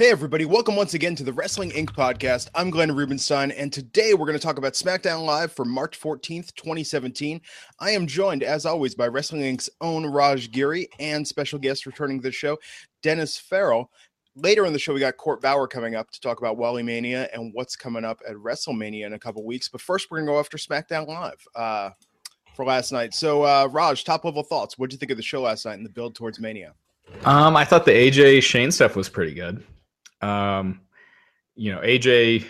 Hey, everybody, welcome once again to the Wrestling Inc. podcast. I'm Glenn Rubenstein, and today we're going to talk about SmackDown Live for March 14th, 2017. I am joined, as always, by Wrestling Inc.'s own Raj Giri and special guest returning to the show, Dennis Farrell. Later in the show, we got Court Bauer coming up to talk about Wale Mania and what's coming up at WrestleMania in a couple weeks. But first, we're going to go after SmackDown Live uh, for last night. So, uh, Raj, top level thoughts. What did you think of the show last night and the build towards Mania? Um, I thought the AJ Shane stuff was pretty good. Um, you know, AJ,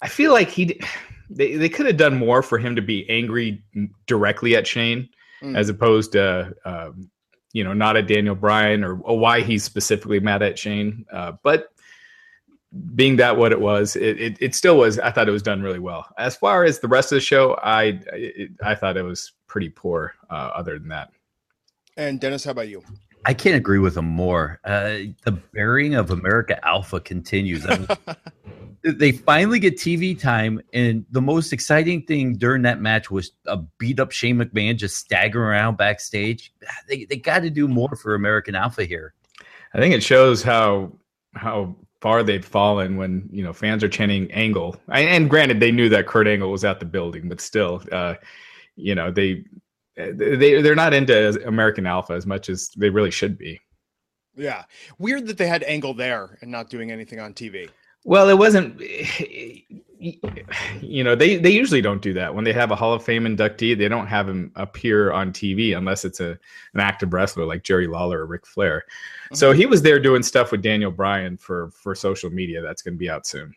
I feel like he they they could have done more for him to be angry directly at Shane mm. as opposed to um, you know not at Daniel Bryan or, or, why he's specifically mad at Shane. Uh, but being that what it was, it, it, it still was. I thought it was done really well. As far as the rest of the show, I it, I thought it was pretty poor. Uh, other than that. And Dennis, how about you? I can't agree with him more. Uh, the burying of American Alpha continues. I mean, they finally get TV time, and the most exciting thing during that match was a beat up Shane McMahon just staggering around backstage. They they got to do more for American Alpha here. I think it shows how how far they've fallen when you know fans are chanting Angle. And granted, they knew that Kurt Angle was at the building, but still, uh, you know they they they're not into American Alpha as much as they really should be. Yeah, weird that they had Angle there and not doing anything on TV. Well, it wasn't. You know, they they usually don't do that when they have a Hall of Fame inductee. They don't have him appear on TV unless it's a an active wrestler like Jerry Lawler or Ric Flair. Mm-hmm. So he was there doing stuff with Daniel Bryan for for social media. That's going to be out soon.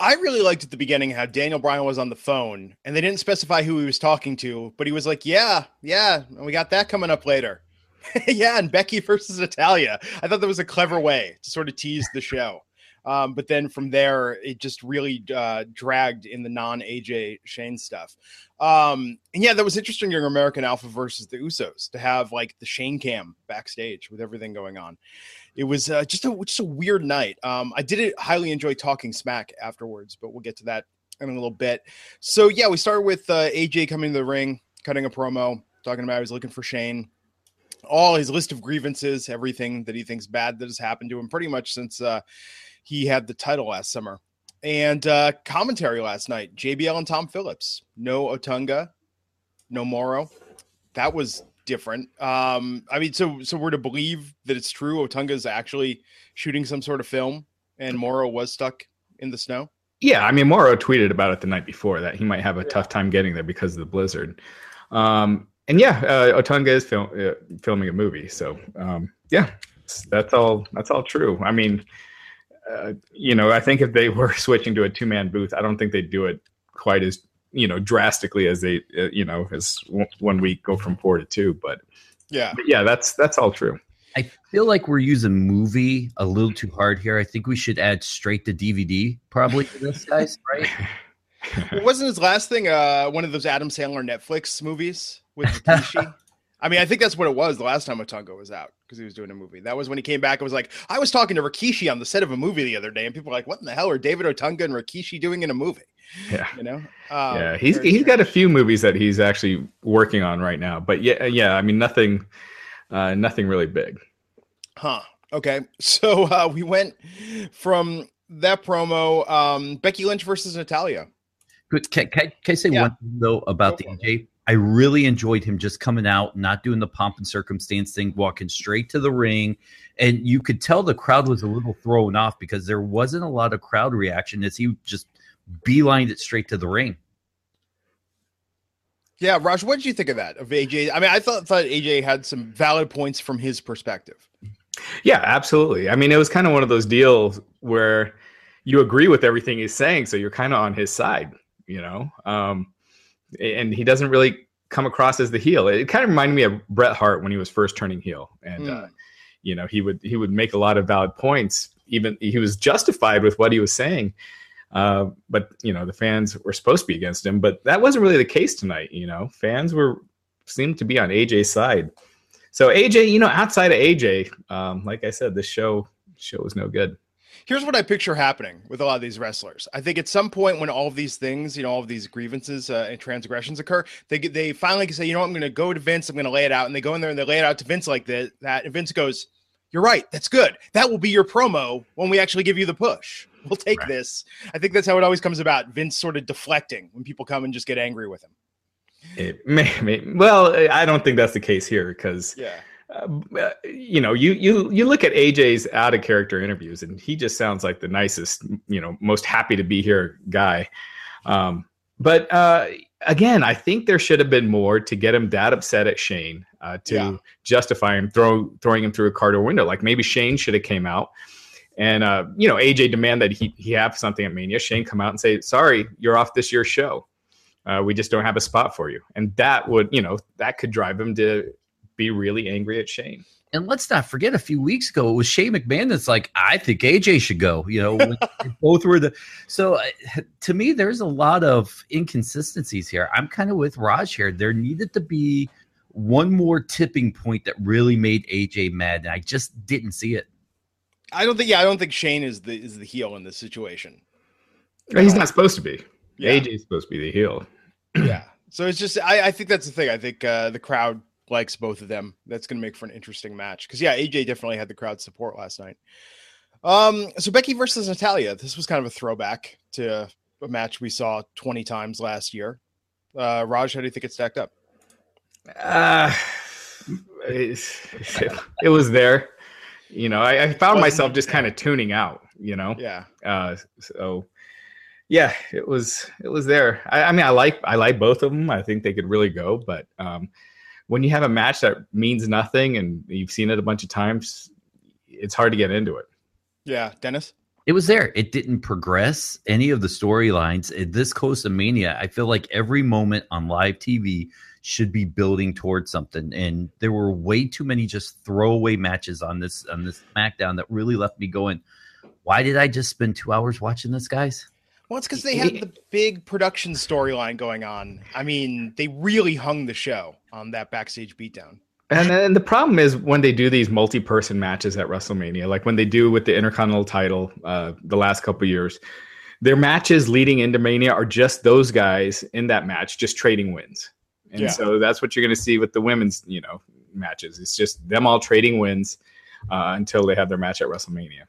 I really liked at the beginning how Daniel Bryan was on the phone and they didn't specify who he was talking to, but he was like, Yeah, yeah, we got that coming up later. yeah, and Becky versus Natalya. I thought that was a clever way to sort of tease the show. Um, but then from there, it just really uh, dragged in the non AJ Shane stuff. Um, and yeah, that was interesting during American Alpha versus the Usos to have like the Shane cam backstage with everything going on it was uh, just a just a weird night. Um, I did highly enjoy talking smack afterwards, but we'll get to that in a little bit. So yeah, we started with uh, AJ coming to the ring, cutting a promo, talking about he was looking for Shane, all his list of grievances, everything that he thinks bad that has happened to him, pretty much since uh, he had the title last summer. And uh, commentary last night, JBL and Tom Phillips, no Otunga, no Mauro. That was different. Um, I mean, so so we're to believe that it's true. Otunga is actually shooting some sort of film, and Mauro was stuck in the snow. Yeah, I mean, Mauro tweeted about it the night before that he might have a yeah. tough time getting there because of the blizzard. Um, and yeah, uh, Otunga is film, uh, filming a movie, so um, yeah, that's all. That's all true. I mean, uh, you know, I think if they were switching to a two man booth, I don't think they'd do it quite as you know drastically as they uh, you know as one week go from four to two but yeah. but yeah that's that's all true. I feel like we're using movie a little too hard here. I think we should add straight to dvd probably to this guys right? Wasn't his last thing uh one of those adam sandler netflix movies with Rikishi? I mean, I think that's what it was the last time Otunga was out because he was doing a movie. That was when he came back and was like, I was talking to Rikishi on the set of a movie the other day, and people were like, What in the hell are David Otunga and Rikishi doing in a movie? Yeah, you know. Um, yeah, he's he's got a few movies that he's actually working on right now, but yeah, yeah. I mean, nothing, uh, nothing really big. Huh. Okay. So uh, we went from that promo, um, Becky Lynch versus Natalya. Good. Can, can, can I say yeah. one thing though about Go the AJ? I really enjoyed him just coming out, not doing the pomp and circumstance thing, walking straight to the ring. And you could tell the crowd was a little thrown off because there wasn't a lot of crowd reaction as he just beelined it straight to the ring. Yeah, Raj, what did you think of that of AJ? I mean, I thought thought AJ had some valid points from his perspective. Yeah, absolutely. I mean, it was kind of one of those deals where you agree with everything he's saying, so you're kind of on his side, you know. Um, and he doesn't really come across as the heel. It kind of reminded me of Bret Hart when he was first turning heel, and mm. uh, you know, he would he would make a lot of valid points. Even he was justified with what he was saying, uh, but you know, the fans were supposed to be against him, but that wasn't really the case tonight. You know, fans were seemed to be on AJ's side. So AJ, you know, outside of AJ, um, like I said, this show show was no good. Here's what I picture happening with a lot of these wrestlers. I think at some point when all of these things, you know, all of these grievances uh, and transgressions occur, they they finally can say, you know, what, I'm going to go to Vince, I'm going to lay it out, and they go in there and they lay it out to Vince like that. That and Vince goes, You're right. That's good. That will be your promo when we actually give you the push. We'll take right. this. I think that's how it always comes about. Vince sort of deflecting when people come and just get angry with him. It may, may well, I don't think that's the case here because yeah. Uh, you know, you you you look at AJ's out of character interviews, and he just sounds like the nicest, you know, most happy to be here guy. Um, but uh, again, I think there should have been more to get him that upset at Shane uh, to yeah. justify him throw, throwing him through a car door window. Like maybe Shane should have came out and uh, you know AJ demand that he he have something at Mania. Shane come out and say, "Sorry, you're off this year's show. Uh, we just don't have a spot for you." And that would you know that could drive him to be really angry at Shane. And let's not forget, a few weeks ago, it was Shane McMahon that's like, I think AJ should go. You know, both were the. So uh, to me, there's a lot of inconsistencies here. I'm kind of with Raj here. There needed to be one more tipping point that really made AJ mad. And I just didn't see it. I don't think. Yeah, I don't think Shane is the is the heel in this situation. He's not supposed to be. Yeah. AJ's supposed to be the heel. yeah. So it's just. I, I think that's the thing. I think uh, the crowd likes both of them. That's going to make for an interesting match. Because yeah, AJ definitely had the crowd support last night. Um, so Becky versus Natalya. This was kind of a throwback to a match we saw 20 times last year. Uh, Raj, how do you think it stacked up? Uh, it, it was there. You know, I, I found myself just kind of tuning out. You know. Yeah. Uh, so yeah, it was it was there. I, I, mean, I like I like both of them. I think they could really go, but um, when you have a match that means nothing and you've seen it a bunch of times, it's hard to get into it. Yeah, Dennis. It was there. It didn't progress any of the storylines. This Coast of Mania, I feel like every moment on live TV should be building towards something. And there were way too many just throwaway matches on this on this SmackDown that really left me going, why did I just spend two hours watching this, guys? Well, it's because they had the big production storyline going on. I mean, they really hung the show on that backstage beatdown. And then the problem is when they do these multi-person matches at WrestleMania, like when they do with the Intercontinental title uh, the last couple years, their matches leading into Mania are just those guys in that match just trading wins. And yeah. so that's what you're going to see with the women's, you know, matches. It's just them all trading wins uh, until they have their match at WrestleMania.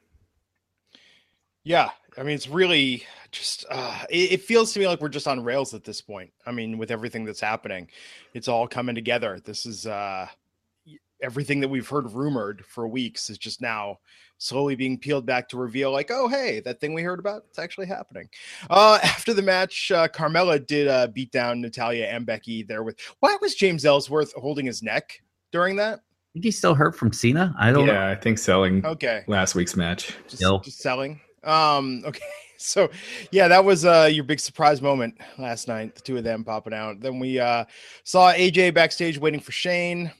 Yeah, I mean, it's really just uh, it, it, feels to me like we're just on rails at this point. I mean, with everything that's happening, it's all coming together. This is uh, everything that we've heard rumored for weeks is just now slowly being peeled back to reveal like oh hey that thing we heard about it's actually happening uh after the match uh, carmella did uh beat down natalya and becky there with why was james ellsworth holding his neck during that I think he's still hurt from Cena. I don't yeah, know. I think selling okay last week's match. Just, just selling. Um, okay. So yeah, that was uh your big surprise moment last night, the two of them popping out. Then we uh saw AJ backstage waiting for Shane.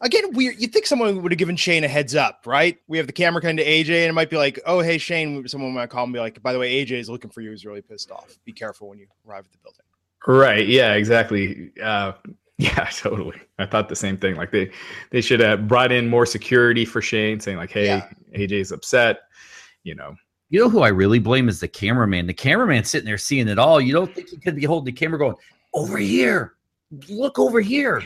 Again, weird. You'd think someone would have given Shane a heads up, right? We have the camera kind of AJ, and it might be like, "Oh, hey, Shane." Someone might call and be like, "By the way, AJ is looking for you. He's really pissed off. Be careful when you arrive at the building." Right. Yeah. Exactly. Uh, yeah. Totally. I thought the same thing. Like they they should have brought in more security for Shane, saying like, "Hey, yeah. AJ's upset." You know, you know who I really blame is the cameraman. The cameraman sitting there seeing it all. You don't think he could be holding the camera going, over here, look over here.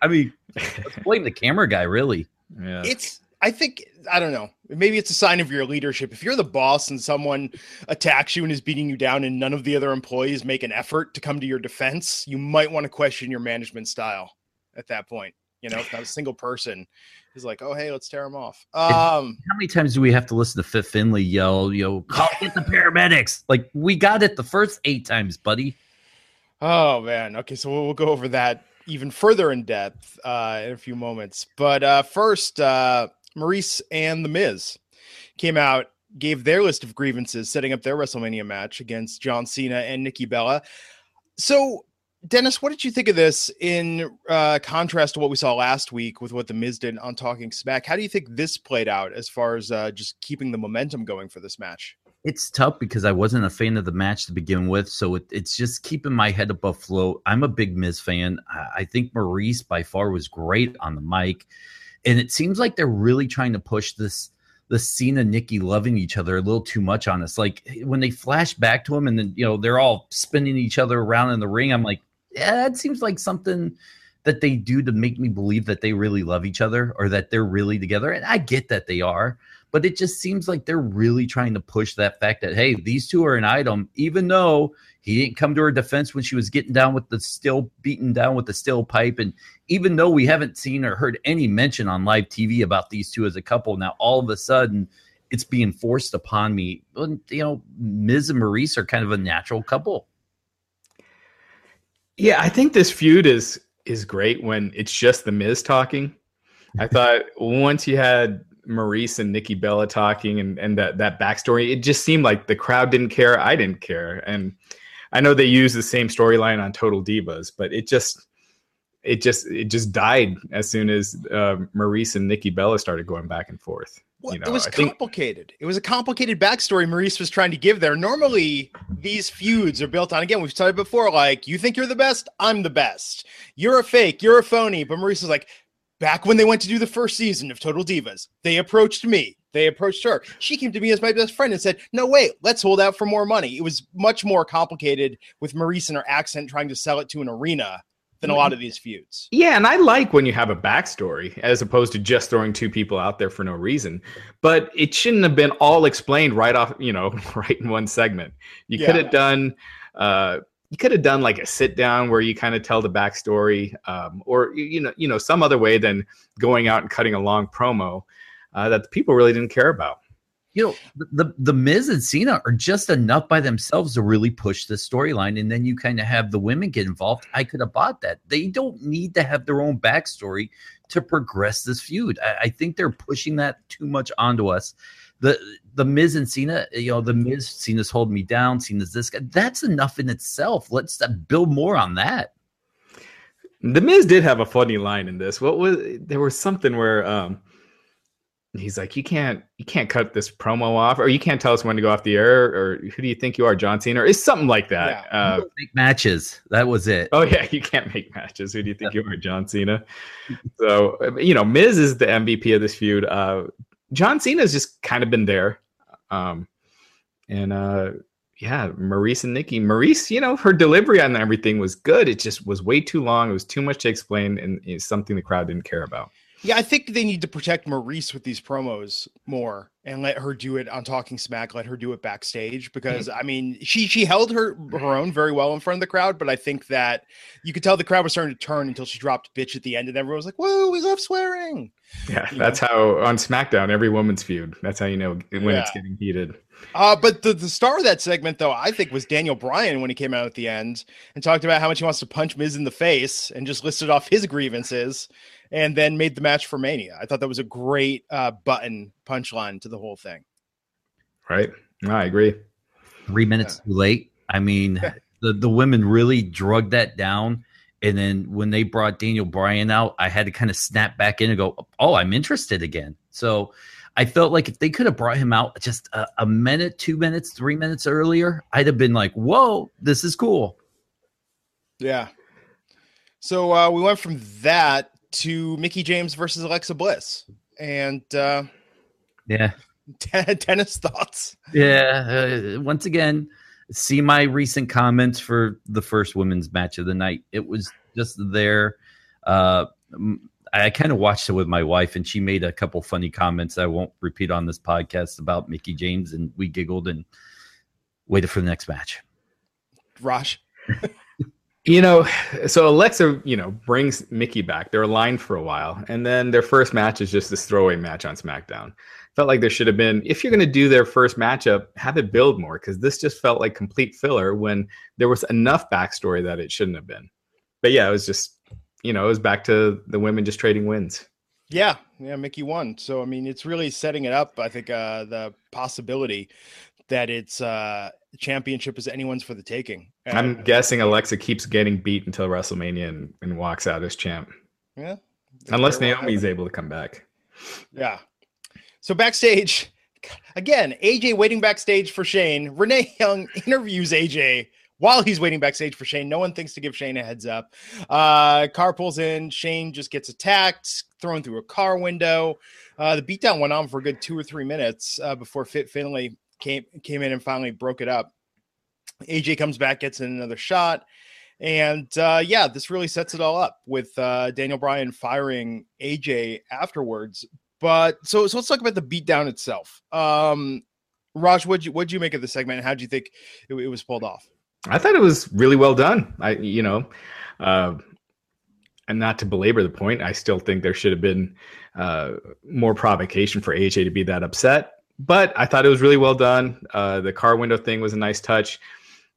I mean, blame the camera guy, really. Yeah. It's, I think, I don't know. Maybe it's a sign of your leadership. If you're the boss and someone attacks you and is beating you down and none of the other employees make an effort to come to your defense, you might want to question your management style at that point. You know, if not a single person He's like, "Oh, hey, let's tear him off." Um, how many times do we have to listen to Fit Finlay yell, "Yo, call get the paramedics"? Like we got it the first eight times, buddy. Oh man. Okay, so we'll, we'll go over that even further in depth uh, in a few moments. But uh, first, uh, Maryse and The Miz came out, gave their list of grievances, setting up their WrestleMania match against John Cena and Nikki Bella. So Dennis, what did you think of this in uh, contrast to what we saw last week with what the Miz did on Talking Smack? How do you think this played out as far as uh, just keeping the momentum going for this match? It's tough because I wasn't a fan of the match to begin with, so it, it's just keeping my head above float. I'm a big Miz fan. I think Maryse by far was great on the mic, and it seems like they're really trying to push this the Cena Nikki loving each other a little too much on us. Like when they flash back to him and then you know they're all spinning each other around in the ring, I'm like, yeah, that seems like something that they do to make me believe that they really love each other or that they're really together. And I get that they are, but it just seems like they're really trying to push that fact that, hey, these two are an item, even though he didn't come to her defense when she was getting down with the still beaten down with the steel pipe. And even though we haven't seen or heard any mention on live TV about these two as a couple, now all of a sudden it's being forced upon me. You know, Miz and Maryse are kind of a natural couple. Yeah, I think this feud is is great when it's just the Miz talking. I thought once you had Maryse and Nikki Bella talking and, and that that backstory, it just seemed like the crowd didn't care. I didn't care. And I know they use the same storyline on Total Divas, but it just it just it just died as soon as uh, Maryse and Nikki Bella started going back and forth. Well, you know, it was I complicated. Think... It was a complicated backstory Maryse was trying to give there. Normally, these feuds are built on again. We've said it before. Like, you think you're the best, I'm the best. You're a fake, you're a phony. But Maryse was like, back when they went to do the first season of Total Divas, they approached me. They approached her. She came to me as my best friend and said, "No, wait, let's hold out for more money." It was much more complicated with Maryse and her accent trying to sell it to an arena than a lot of these feuds. Yeah, and I like when you have a backstory as opposed to just throwing two people out there for no reason. But it shouldn't have been all explained right off, you know, right in one segment. You yeah. could have done uh you could have done like a sit down where you kind of tell the backstory um, or you know you know some other way than going out and cutting a long promo uh, that the people really didn't care about you know the the Miz and Cena are just enough by themselves to really push the storyline, and then you kind of have the women get involved. I could have bought that. They don't need to have their own backstory to progress this feud. I, I think they're pushing that too much onto us. The the Miz and Cena, you know, the Miz Cena's holding me down. Cena's this guy. That's enough in itself. Let's uh, build more on that. The Miz did have a funny line in this. What was there was something where um he's like, you can't, you can't cut this promo off, or you can't tell us when to go off the air, or who do you think you are, John Cena, or it's something like that. Yeah. Uh, make matches. That was it. Oh yeah, you can't make matches. Who do you think you are, John Cena? so you know, Miz is the MVP of this feud. Uh, John Cena's just kind of been there, um, and uh, yeah, Maryse and Nikki. Maryse, you know, her delivery on everything was good. It just was way too long. It was too much to explain, and it's something the crowd didn't care about. Yeah, I think they need to protect Maryse with these promos more and let her do it on Talking Smack. Let her do it backstage because mm-hmm. I mean, she she held her her own very well in front of the crowd, but I think that you could tell the crowd was starting to turn until she dropped bitch at the end, and everyone was like, "Whoa, we love swearing." Yeah, you that's know? how on SmackDown every woman's feud. That's how you know when yeah. it's getting heated. Uh, but the, the star of that segment, though, I think was Daniel Bryan when he came out at the end and talked about how much he wants to punch Miz in the face and just listed off his grievances and then made the match for Mania. I thought that was a great uh, button punchline to the whole thing. Right. No, I agree. Three minutes yeah. too late. I mean, the, the women really drug that down. And then when they brought Daniel Bryan out, I had to kind of snap back in and go, oh, I'm interested again. So I felt like if they could have brought him out just a, a minute, two minutes, three minutes earlier, I'd have been like, whoa, this is cool. Yeah. So uh, we went from that to Mickie James versus Alexa Bliss, and uh, yeah, Dennis thoughts. Yeah, uh, once again, see my recent comments for the first women's match of the night. It was just there. Uh, I kind of watched it with my wife, and she made a couple funny comments I won't repeat on this podcast about Mickie James, and we giggled and waited for the next match. Raj. You know, so Alexa, you know, brings Mickie back. They're aligned for a while, and then their first match is just this throwaway match on SmackDown. Felt like there should have been, if you're going to do their first matchup, have it build more because this just felt like complete filler when there was enough backstory that it shouldn't have been. But yeah, it was just, you know, it was back to the women just trading wins. Yeah, yeah, Mickie won. So I mean, it's really setting it up. I think uh, the possibility that it's uh championship is anyone's for the taking. I'm guessing Alexa keeps getting beat until WrestleMania and, and walks out as champ. Yeah. Unless Naomi's able to come back. Yeah. So backstage, again, AJ waiting backstage for Shane. Renee Young interviews AJ while he's waiting backstage for Shane. No one thinks to give Shane a heads up. Uh, car pulls in. Shane just gets attacked, thrown through a car window. Uh, the beatdown went on for a good two or three minutes uh, before Fit Finlay came came in and finally broke it up. AJ comes back, gets in another shot, And uh, yeah, this really sets it all up with uh, Daniel Bryan firing AJ afterwards. But so so let's talk about the beatdown itself. Um, Raj, what'd you what'd you make of the segment? How'd you think it, it was pulled off? I thought it was really well done. I you know, uh, and not to belabor the point, I still think there should have been uh, more provocation for AJ to be that upset. But I thought it was really well done. Uh, the car window thing was a nice touch.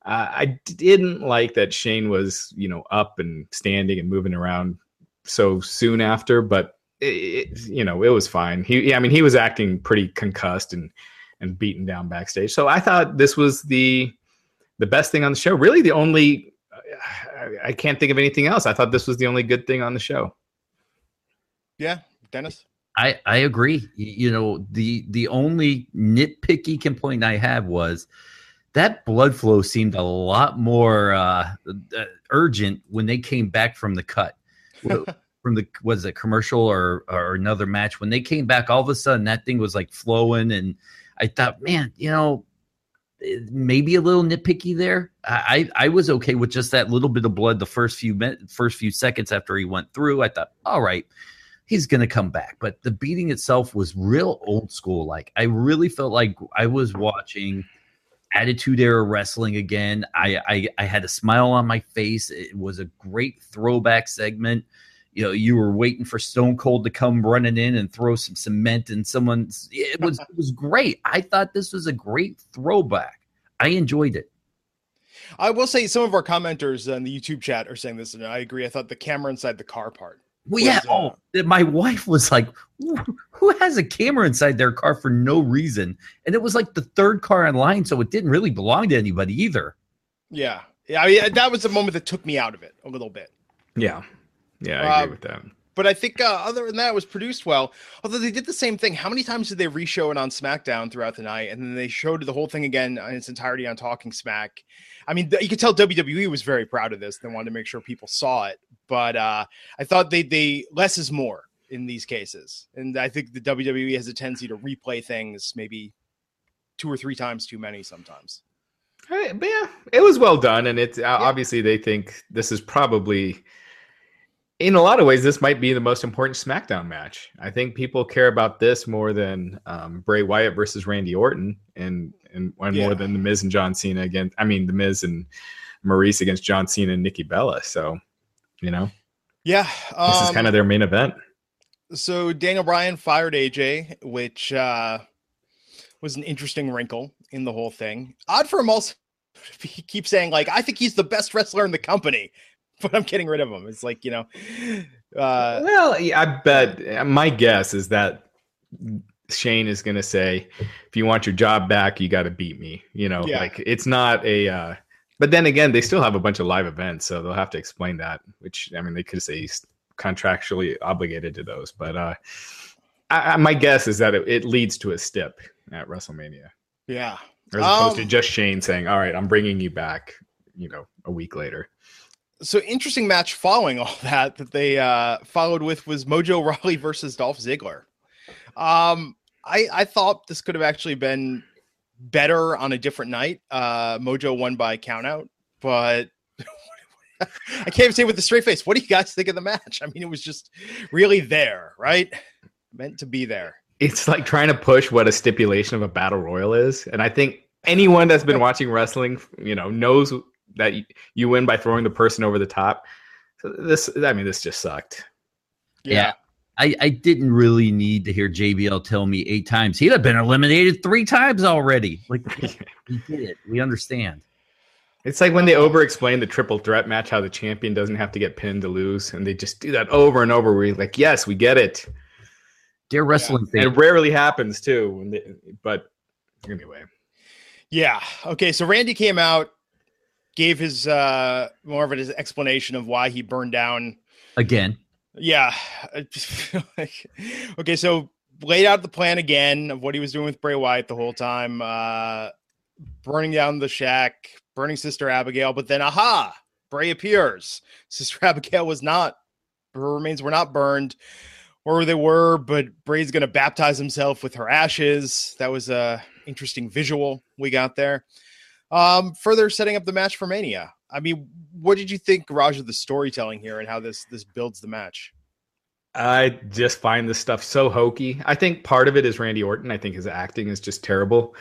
Uh, I didn't like that Shane was, you know, up and standing and moving around so soon after, but it, it, you know, it was fine. He, I mean, he was acting pretty concussed and and beaten down backstage. So I thought this was the the best thing on the show. Really, the only I, I can't think of anything else. I thought this was the only good thing on the show. Yeah, Dennis. I I agree. You know, the the only nitpicky complaint I have was that blood flow seemed a lot more uh, uh, urgent when they came back from the cut. from the was it commercial or or another match? When they came back all of a sudden that thing was like flowing and i thought man you know eh, maybe a little nitpicky there. I i was okay with just that little bit of blood the first few minutes first few seconds after he went through. I thought all right he's going to come back. But the beating itself was real old school like i really felt like i was watching Attitude Era Wrestling again. I, I I had a smile on my face. It was a great throwback segment. You know, you were waiting for Stone Cold to come running in and throw some cement in someone's. It was it was great. I thought this was a great throwback. I enjoyed it. I will say some of our commenters in the YouTube chat are saying this, and I agree. I thought the camera inside the car part well, yeah. Uh, oh, my wife was like, "Who has a camera inside their car for no reason?" And it was like the third car in line, so it didn't really belong to anybody either. Yeah, yeah. I mean, that was the moment that took me out of it a little bit. Yeah, yeah, I agree uh, with that. But I think uh, other than that, it was produced well. Although they did the same thing. How many times did they reshow it on SmackDown throughout the night, and then they showed the whole thing again in its entirety on Talking Smack? I mean, you could tell WWE was very proud of this. They wanted to make sure people saw it. But uh, I thought they they less is more in these cases, and I think the WWE has a tendency to replay things maybe two or three times too many sometimes. Right, but yeah, it was well done, and it's yeah. obviously they think this is probably in a lot of ways, this might be the most important SmackDown match. I think people care about this more than um, Bray Wyatt versus Randy Orton, and and, and yeah. more than the Miz and John Cena against. I mean, the Miz and Maryse against John Cena and Nikki Bella. So, you know, yeah, um, this is kind of um, their main event. So Daniel Bryan fired AJ, which uh, was an interesting wrinkle in the whole thing. Odd for him also. He keeps saying like, "I think he's the best wrestler in the company." but I'm getting rid of him. It's like you know. Uh, well, I bet my guess is that Shane is going to say, "If you want your job back, you got to beat me." You know, yeah. like it's not a. Uh, but then again, they still have a bunch of live events, so they'll have to explain that. Which I mean, they could say he's contractually obligated to those, but uh, I, my guess is that it, it leads to a stip at WrestleMania. Yeah, as opposed um, to just Shane saying, "All right, I'm bringing you back." You know, a week later so interesting match following all that that they uh, followed with was Mojo Rawley versus Dolph Ziggler. Um, I I thought this could have actually been better on a different night. Uh, Mojo won by countout, but I can't even say with a straight face. What do you guys think of the match? I mean, it was just really there, right? Meant to be there. It's like trying to push what a stipulation of a battle royal is, and I think anyone that's been watching wrestling, you know, knows that you win by throwing the person over the top. So this, I mean, this just sucked. Yeah. yeah. I, I didn't really need to hear JBL tell me eight times. He'd have been eliminated three times already. Like he did it. We understand. It's like when they over explain the triple threat match, how the champion doesn't have to get pinned to lose, and they just do that over and over. We're like, yes, we get it. Dear wrestling yeah. And it rarely happens too. They, but anyway. Yeah. Okay. So Randy came out gave his uh more of his explanation of why he burned down again. Yeah. okay, so laid out the plan again of what he was doing with Bray Wyatt the whole time, uh burning down the shack, burning Sister Abigail, but then aha, Bray appears. Sister Abigail was not her remains were not burned or they were, but Bray's going to baptize himself with her ashes. That was a interesting visual we got there. Um, further setting up the match for Mania. I mean, what did you think, Raj, of the storytelling here and how this this builds the match? I just find this stuff so hokey. I think part of it is Randy Orton. I think his acting is just terrible.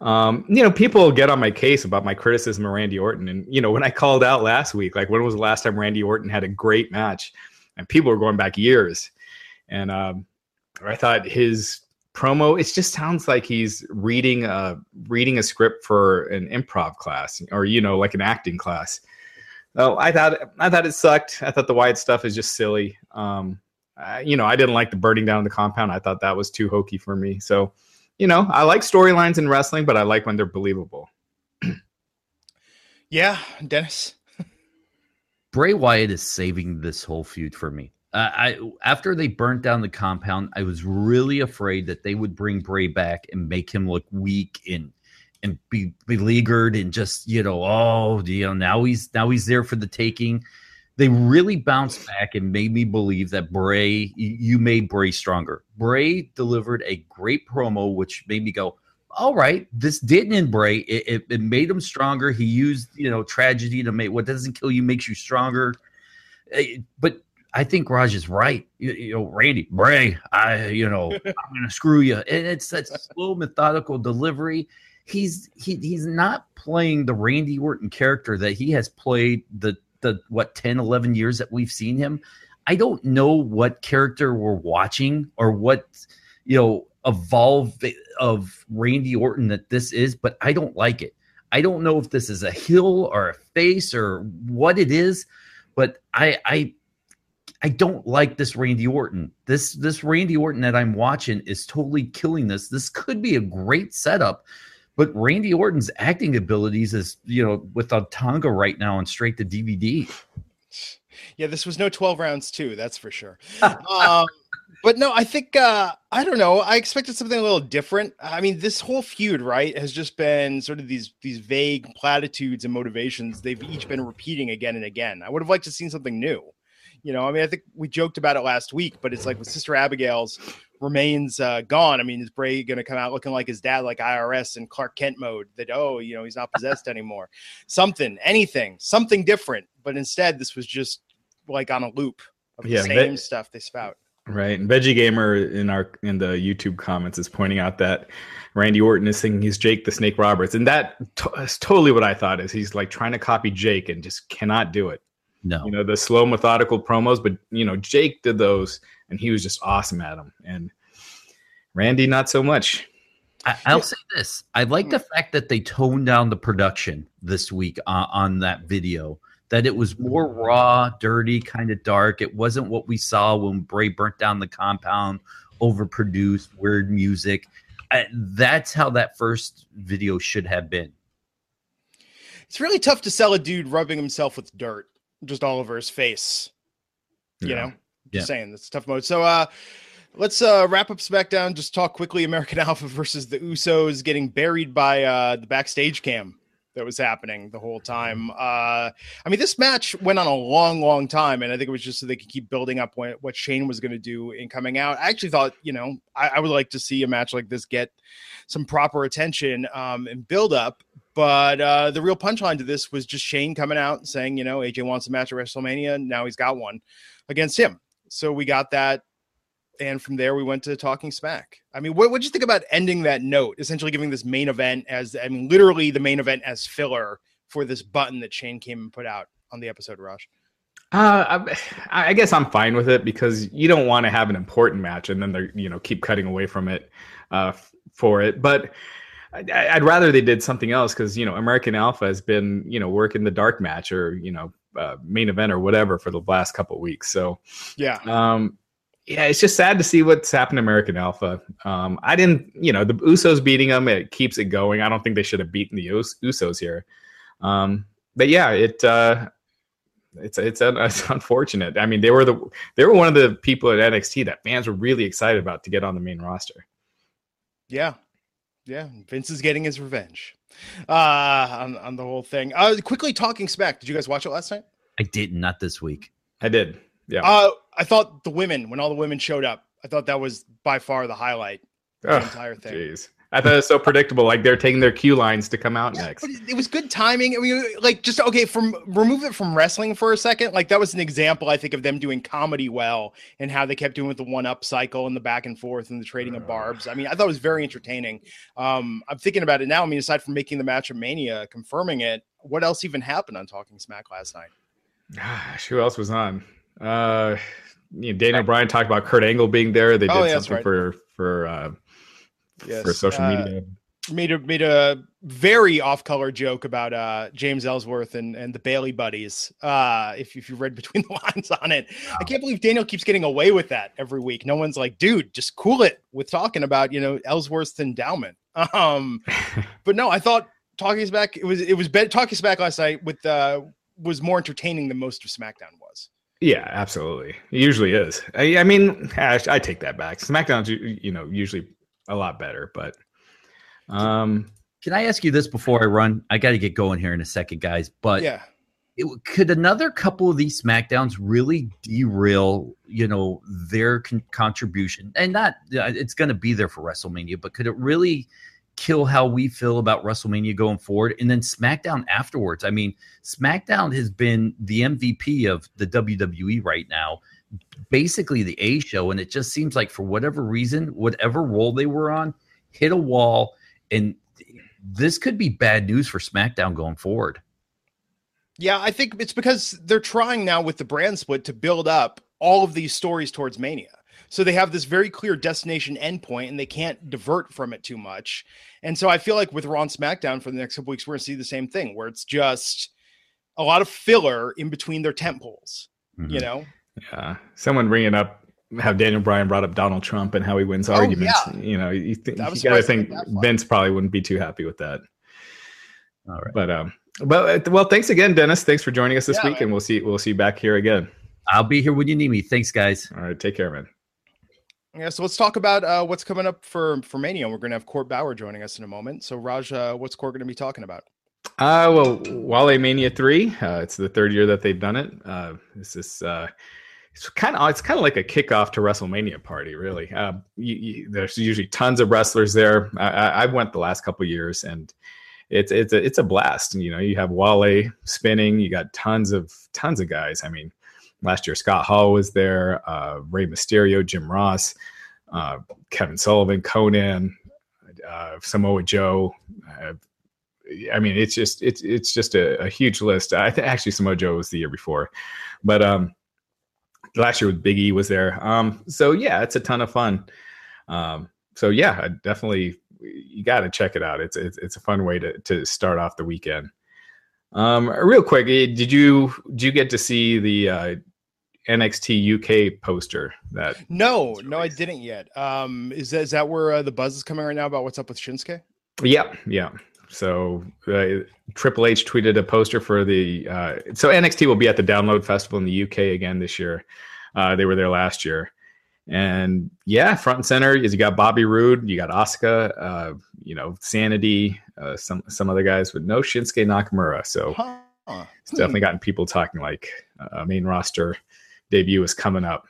Um, you know, people get on my case about my criticism of Randy Orton. And, you know, when I called out last week, like when was the last time Randy Orton had a great match? And people were going back years. And um, I thought his promo, it just sounds like he's reading a reading a script for an improv class or, you know, like an acting class. Oh, I thought I thought it sucked. I thought the Wyatt stuff is just silly. Um, I, you know, I didn't like the burning down the compound. I thought that was too hokey for me. So, you know, I like storylines in wrestling, but I like when they're believable. yeah, Dennis. Bray Wyatt is saving this whole feud for me. I after they burnt down the compound, I was really afraid that they would bring Bray back and make him look weak and and be beleaguered and just you know oh you know now he's now he's there for the taking they really bounced back and made me believe that Bray, you made Bray stronger. Bray delivered a great promo, which made me go, all right, this didn't in Bray. It, it, it, made him stronger. He used, you know, tragedy to make what doesn't kill you makes you stronger. Eh, but I think Raj is right. You, you know, Randy, Bray, I, you know, I'm to screw you. And it's that slow, methodical delivery. He's he, he's not playing the Randy Orton character that he has played the the what 10 11 years that we've seen him i don't know what character we're watching or what you know evolve of randy orton that this is but i don't like it i don't know if this is a heel or a face or what it is but i i I don't like this Randy Orton. This this Randy Orton that I'm watching is totally killing this. This could be a great setup but Randy Orton's acting abilities is, you know, with Otunga right now and straight to DVD. Yeah, this was no 12 rounds too, that's for sure. um, but no, I think uh, I don't know. I expected something a little different. I mean, this whole feud, right, has just been sort of these these vague platitudes and motivations they've each been repeating again and again. I would have liked to seen something new. You know, I mean, I think we joked about it last week, but it's like with Sister Abigail's remains uh, gone. I mean, is Bray going to come out looking like his dad, like IRS and Clark Kent mode? That oh, you know, he's not possessed anymore. Something, anything, something different. But instead, this was just like on a loop of the yeah, same stuff they spout. Right, and Veggie Gamer in our in the YouTube comments is pointing out that Randy Orton is thinking he's Jake the Snake Roberts, and that t- is totally what I thought. Is he's like trying to copy Jake and just cannot do it. No, you know the slow, methodical promos, but you know Jake did those and he was just awesome at them. And Randy, not so much. I, will say this: I like the fact that they toned down the production this week uh, on that video. That it was more raw, dirty, kind of dark. It wasn't what we saw when Bray burnt down the compound, overproduced, weird music. I, that's how that first video should have been. It's really tough to sell a dude rubbing himself with dirt just all over his face. You yeah. know, just yeah. saying, it's tough mode. So, uh, let's uh, wrap up SmackDown. Just talk quickly. American Alpha versus the Usos getting buried by uh, the backstage cam that was happening the whole time. Uh, I mean, this match went on a long, long time, and I think it was just so they could keep building up what, what Shane was going to do in coming out. I actually thought, you know, I, I, would like to see a match like this get some proper attention um, and build up. But uh, the real punchline to this was just Shane coming out and saying, you know, AJ wants a match at WrestleMania. Now he's got one against him. So we got that. And from there, we went to talking smack. I mean, what would you think about ending that note, essentially giving this main event as, I mean, literally the main event as filler for this button that Shane came and put out on the episode, Raj? Uh, I, I, guess I'm fine with it because you don't want to have an important match and then they you know keep cutting away from it uh, for it. But I, would rather they did something else because you know American Alpha has been you know working the dark match or you know uh, main event or whatever for the last couple weeks. So yeah, um, yeah, it's just sad to see what's happened to American Alpha. Um, I didn't, you know, the Usos beating them, it keeps it going. I don't think they should have beaten the Us- Usos here. Um, but yeah, it uh, it's it's it's unfortunate. I mean, they were the they were one of the people at NXT that fans were really excited about to get on the main roster. Yeah, yeah, Vince is getting his revenge uh, on, on the whole thing. Uh, quickly talking smack. Did you guys watch it last night? I did not this week. I did. Yeah. Uh, I thought the women, when all the women showed up, I thought that was by far the highlight. The oh, entire thing. Geez. I thought it was so predictable. Like they're taking their cue lines to come out Yeah, next. it, was good timing. I mean, like just okay, from remove it from wrestling for a second. Like that was an example, I think, of them doing comedy well and how they kept doing with the one up cycle and the back and forth and the trading of barbs. I mean, I thought it was very entertaining. Um, I'm thinking about it now. I mean, aside from making the match of Mania, confirming it, what else even happened on Talking Smack last night? Gosh, who else was on? Uh, you know, Daniel Bryan talked about Kurt Angle being there. They did Oh, yeah, something right. for for uh, for social uh, media. made a made a very off color joke about uh James Ellsworth and and the Bayley buddies. Uh if if you read between the lines on it. I can't believe Daniel keeps getting away with that every week. No one's like, dude, just cool it with talking about, you know, Ellsworth's endowment. Um but no, I thought talking back it was it was better talking back last night with uh was more entertaining than most of SmackDown was. Yeah, absolutely. It usually is. I, I mean, I, I take that back. SmackDown's you know usually a lot better, but um, Can I ask you this before I run? I got to get going here in a second, guys. But yeah. it, could another couple of these Smackdowns really derail, you know, their con- contribution? And not, uh, it's going to be there for WrestleMania, but could it really kill how we feel about WrestleMania going forward? And then SmackDown afterwards. I mean, SmackDown has been the MVP of the WWE right now, basically the A show. And it just seems like for whatever reason, whatever role they were on, hit a wall. And this could be bad news for SmackDown going forward. Yeah, I think it's because they're trying now with the brand split to build up all of these stories towards Mania. So they have this very clear destination endpoint and they can't divert from it too much. And so I feel like with Raw and SmackDown for the next couple weeks, we're going to see the same thing where it's just a lot of filler in between their tent poles, Mm-hmm. you know? Yeah, someone bringing up how Daniel Bryan brought up Donald Trump and how he wins Oh, arguments. yeah. You know, you, think I you got to think they let that fly. Vince probably wouldn't be too happy with that. All right. But um, well, uh, well, thanks again, Dennis. Thanks for joining us this Yeah, week, man. and we'll see we'll see you back here again. I'll be here when you need me. Thanks, guys. All right, take care, man. Yeah, so let's talk about uh, what's coming up for for Mania. We're going to have Court Bauer joining us in a moment. So Raj, uh, what's Court going to be talking about? Uh, well, Wale Mania three. Uh, it's the third year that they've done it. Uh, this is uh, it's kind of it's kind of like a kickoff to WrestleMania party, really. Uh, you, you, there's usually tons of wrestlers there. I, I, went the last couple years, and it's it's a it's a blast. You know, you have Wale spinning. You got tons of tons of guys. I mean, last year Scott Hall was there. Uh, Rey Mysterio, Jim Ross, uh, Kevin Sullivan, Konnan, uh, Samoa Joe. Uh, I mean, it's just it's it's just a, a huge list. I think actually Samoa Joe was the year before, but um, last year with Big E was there. Um, so yeah, it's a ton of fun. Um, so yeah, I definitely you got to check it out. It's, it's it's a fun way to to start off the weekend. Um, real quick, eh, did you did you get to see the uh, NXT UK poster that No, no, I didn't yet. Um, is that is that where uh, the buzz is coming right now about what's up with Shinsuke? Yeah, yeah. So uh, Triple H tweeted a poster for the. Uh, so NXT will be at the Download Festival in the UK again this year. Uh, they were there last year, and yeah, front and center is you got Bobby Roode, you got Asuka, uh, you know Sanity, uh, some some other guys, but no Shinsuke Nakamura. So Huh. it's definitely gotten people talking like a main roster debut is coming up.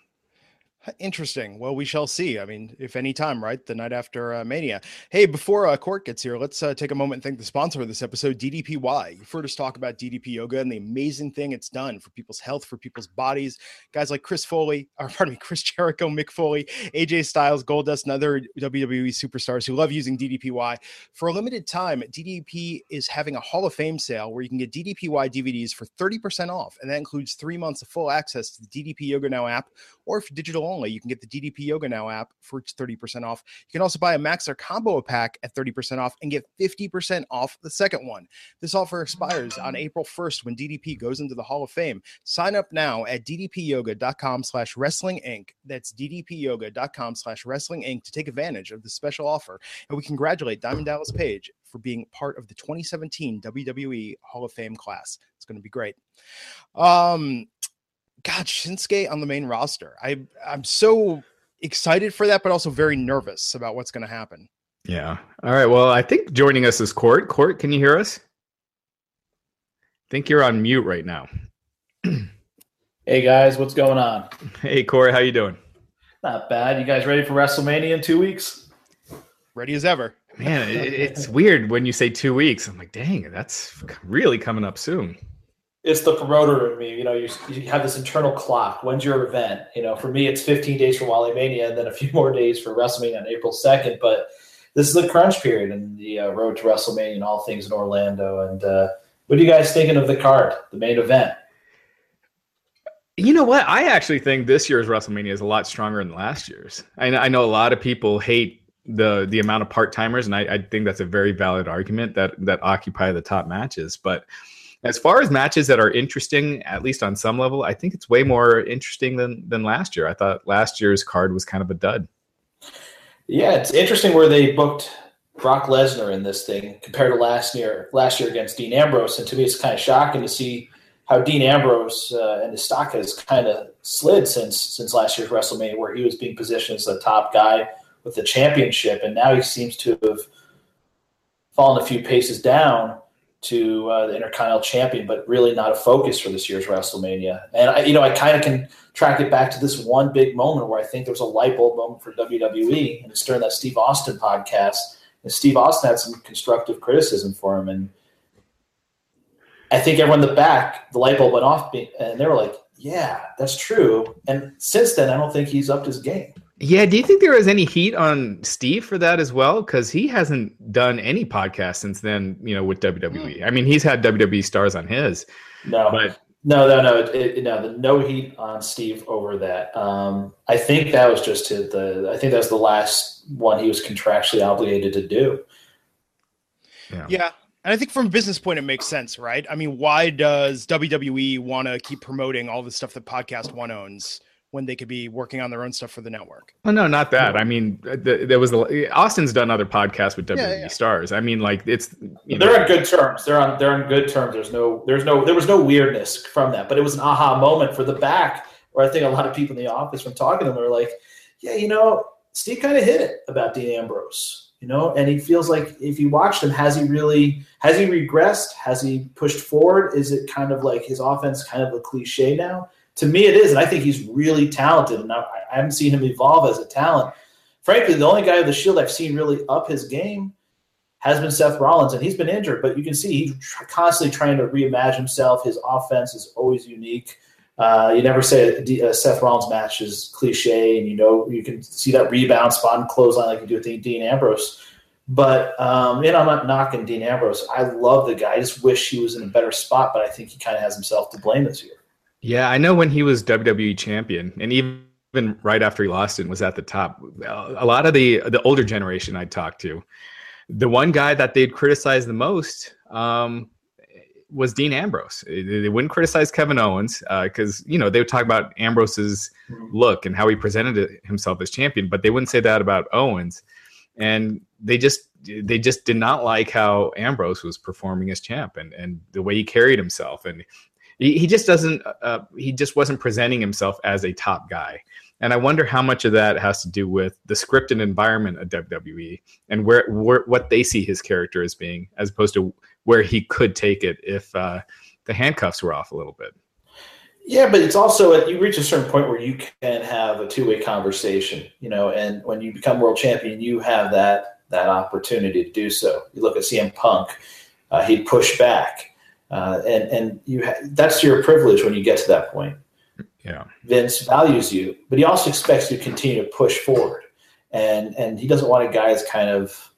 Interesting. Well, we shall see. I mean, if any time, right? The night after uh, Mania. Hey, before uh, Court gets here, let's uh, take a moment and thank the sponsor of this episode, DDPY. You've heard us talk about DDP Yoga and the amazing thing it's done for people's health, for people's bodies. Guys like Chris Foley, or pardon me, Chris Jericho, Mick Foley, AJ Styles, Goldust, and other WWE superstars who love using DDPY. For a limited time, DDP is having a Hall of Fame sale where you can get DDPY DVDs for 30% off. And that includes three months of full access to the DDP Yoga Now app or if digital only, you can get the DDP Yoga Now app for 30% off. You can also buy a Maxer combo pack at 30% off and get 50% off the second one. This offer expires on April 1st when DDP goes into the Hall of Fame. Sign up now at ddpyoga.com slash wrestling inc. That's ddpyoga.com slash wrestling inc to take advantage of this special offer. And we congratulate Diamond Dallas Page for being part of the 2017 WWE Hall of Fame class. It's going to be great. Um, God, Shinsuke on the main roster. I I'm so excited for that, but also very nervous about what's going to happen. Yeah. All right. Well, I think joining us is Court. Court, can you hear us? I think you're on mute right now. Hey guys, what's going on? Hey, Court, how you doing? Not bad. You guys ready for WrestleMania in two weeks? Ready as ever. Man, it, it's weird when you say two weeks. I'm like, dang, that's really coming up soon. It's the promoter in me. You know, you, you have this internal clock. When's your event? You know, for me, it's 15 days for Wale Mania and then a few more days for WrestleMania on April 2nd. But this is the crunch period and the uh, road to WrestleMania and all things in Orlando. And uh, what are you guys thinking of the card, the main event? You know what? I actually think this year's WrestleMania is a lot stronger than last year's. I, I know a lot of people hate the the amount of part timers, and I, I, think that's a very valid argument that that occupy the top matches. But as far as matches that are interesting, at least on some level, I think it's way more interesting than than last year. I thought last year's card was kind of a dud. Yeah, it's interesting where they booked Brock Lesnar in this thing compared to last year. Last year against Dean Ambrose, and to me, it's kind of shocking to see how Dean Ambrose uh, and his stock has kind of slid since since last year's WrestleMania, where he was being positioned as the top guy with the championship, and now he seems to have fallen a few paces down to uh, the Intercontinental Champion, but really not a focus for this year's WrestleMania. And I, you know, I kind of can track it back to this one big moment where I think there was a light bulb moment for WWE, and it's during that Steve Austin podcast. And Steve Austin had some constructive criticism for him, and I think everyone in the back, the light bulb went off, and they were like, "Yeah, that's true." And since then, I don't think he's upped his game. Yeah, do you think there was any heat on Steve for that as well? Because he hasn't done any podcast since then. You know, with WWE. I mean, he's had WWE stars on his. No, but no, no, no, it, it, no. The no heat on Steve over that. Um, I think that was just to the. I think that was the last one he was contractually obligated to do. Yeah. yeah. And I think from a business point, it makes sense, right? I mean, why does WWE want to keep promoting all the stuff that Podcast One owns when they could be working on their own stuff for the network? Well, no, not that. I mean, uh, the, there was the, Austin's done other podcasts with WWE yeah, yeah. stars. I mean, like it's they're know. on good terms. They're on they're on good terms. There's no there's no there was no weirdness from that, but it was an aha moment for the back where I think a lot of people in the office from talking to them were like, yeah, you know, Steve kind of hit it about Dean Ambrose you know and he feels like if you watched him has he really has he regressed has he pushed forward is it kind of like his offense kind of a cliche now to me it is and i think he's really talented and i, I haven't seen him evolve as a talent frankly the only guy of the shield i've seen really up his game has been Seth Rollins, and he's been injured, but you can see he's constantly trying to reimagine himself. His offense is always unique. Uh, you never say a, Seth Rollins match is cliche, and you know you can see that rebound spot and clothesline like you do with Dean Ambrose. But um, know, I'm not knocking Dean Ambrose. I love the guy. I just wish he was in a better spot, but I think he kind of has himself to blame this year. Yeah, I know when he was WWE champion, and even right after he lost it, was at the top. A lot of the the older generation I talked to, the one guy that they'd criticize the most um, was Dean Ambrose. They wouldn't criticize Kevin Owens because uh, you know they would talk about Ambrose's look and how he presented himself as champion, but they wouldn't say that about Owens. And they just they just did not like how Ambrose was performing as champ and and the way he carried himself and he, he just doesn't uh, he just wasn't presenting himself as a top guy. And I wonder how much of that has to do with the scripted environment of WWE and where, where what they see his character as being, as opposed to where he could take it if uh, the handcuffs were off a little bit. Yeah, but it's also you reach a certain point where you can have a two way conversation, you know, and when you become world champion, you have that that opportunity to do so. You look at CM Punk, uh, he'd push back, uh, and and you ha- that's your privilege when you get to that point. Yeah, Vince values you, but he also expects you to continue to push forward, and and he doesn't want a guy that's kind of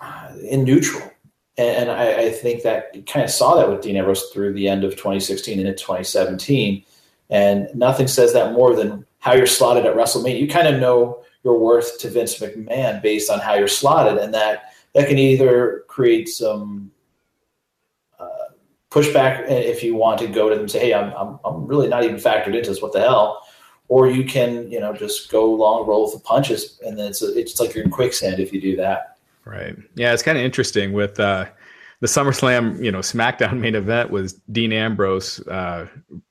uh, in neutral and I, I, think that you kind of saw that with Dean Ambrose through the end of 2016 and into 2017. And nothing says that more than how you're slotted at WrestleMania. You kind of know your worth to Vince McMahon based on how you're slotted, and that that can either create some pushback if you want to go to them and say, "Hey, I'm, I'm I'm really not even factored into this. What the hell?" Or you can, you know, just go long, roll with the punches, and then it's a, it's like you're in quicksand if you do that. Right. Yeah, it's kind of interesting with uh, the SummerSlam, you know, SmackDown main event was Dean Ambrose uh,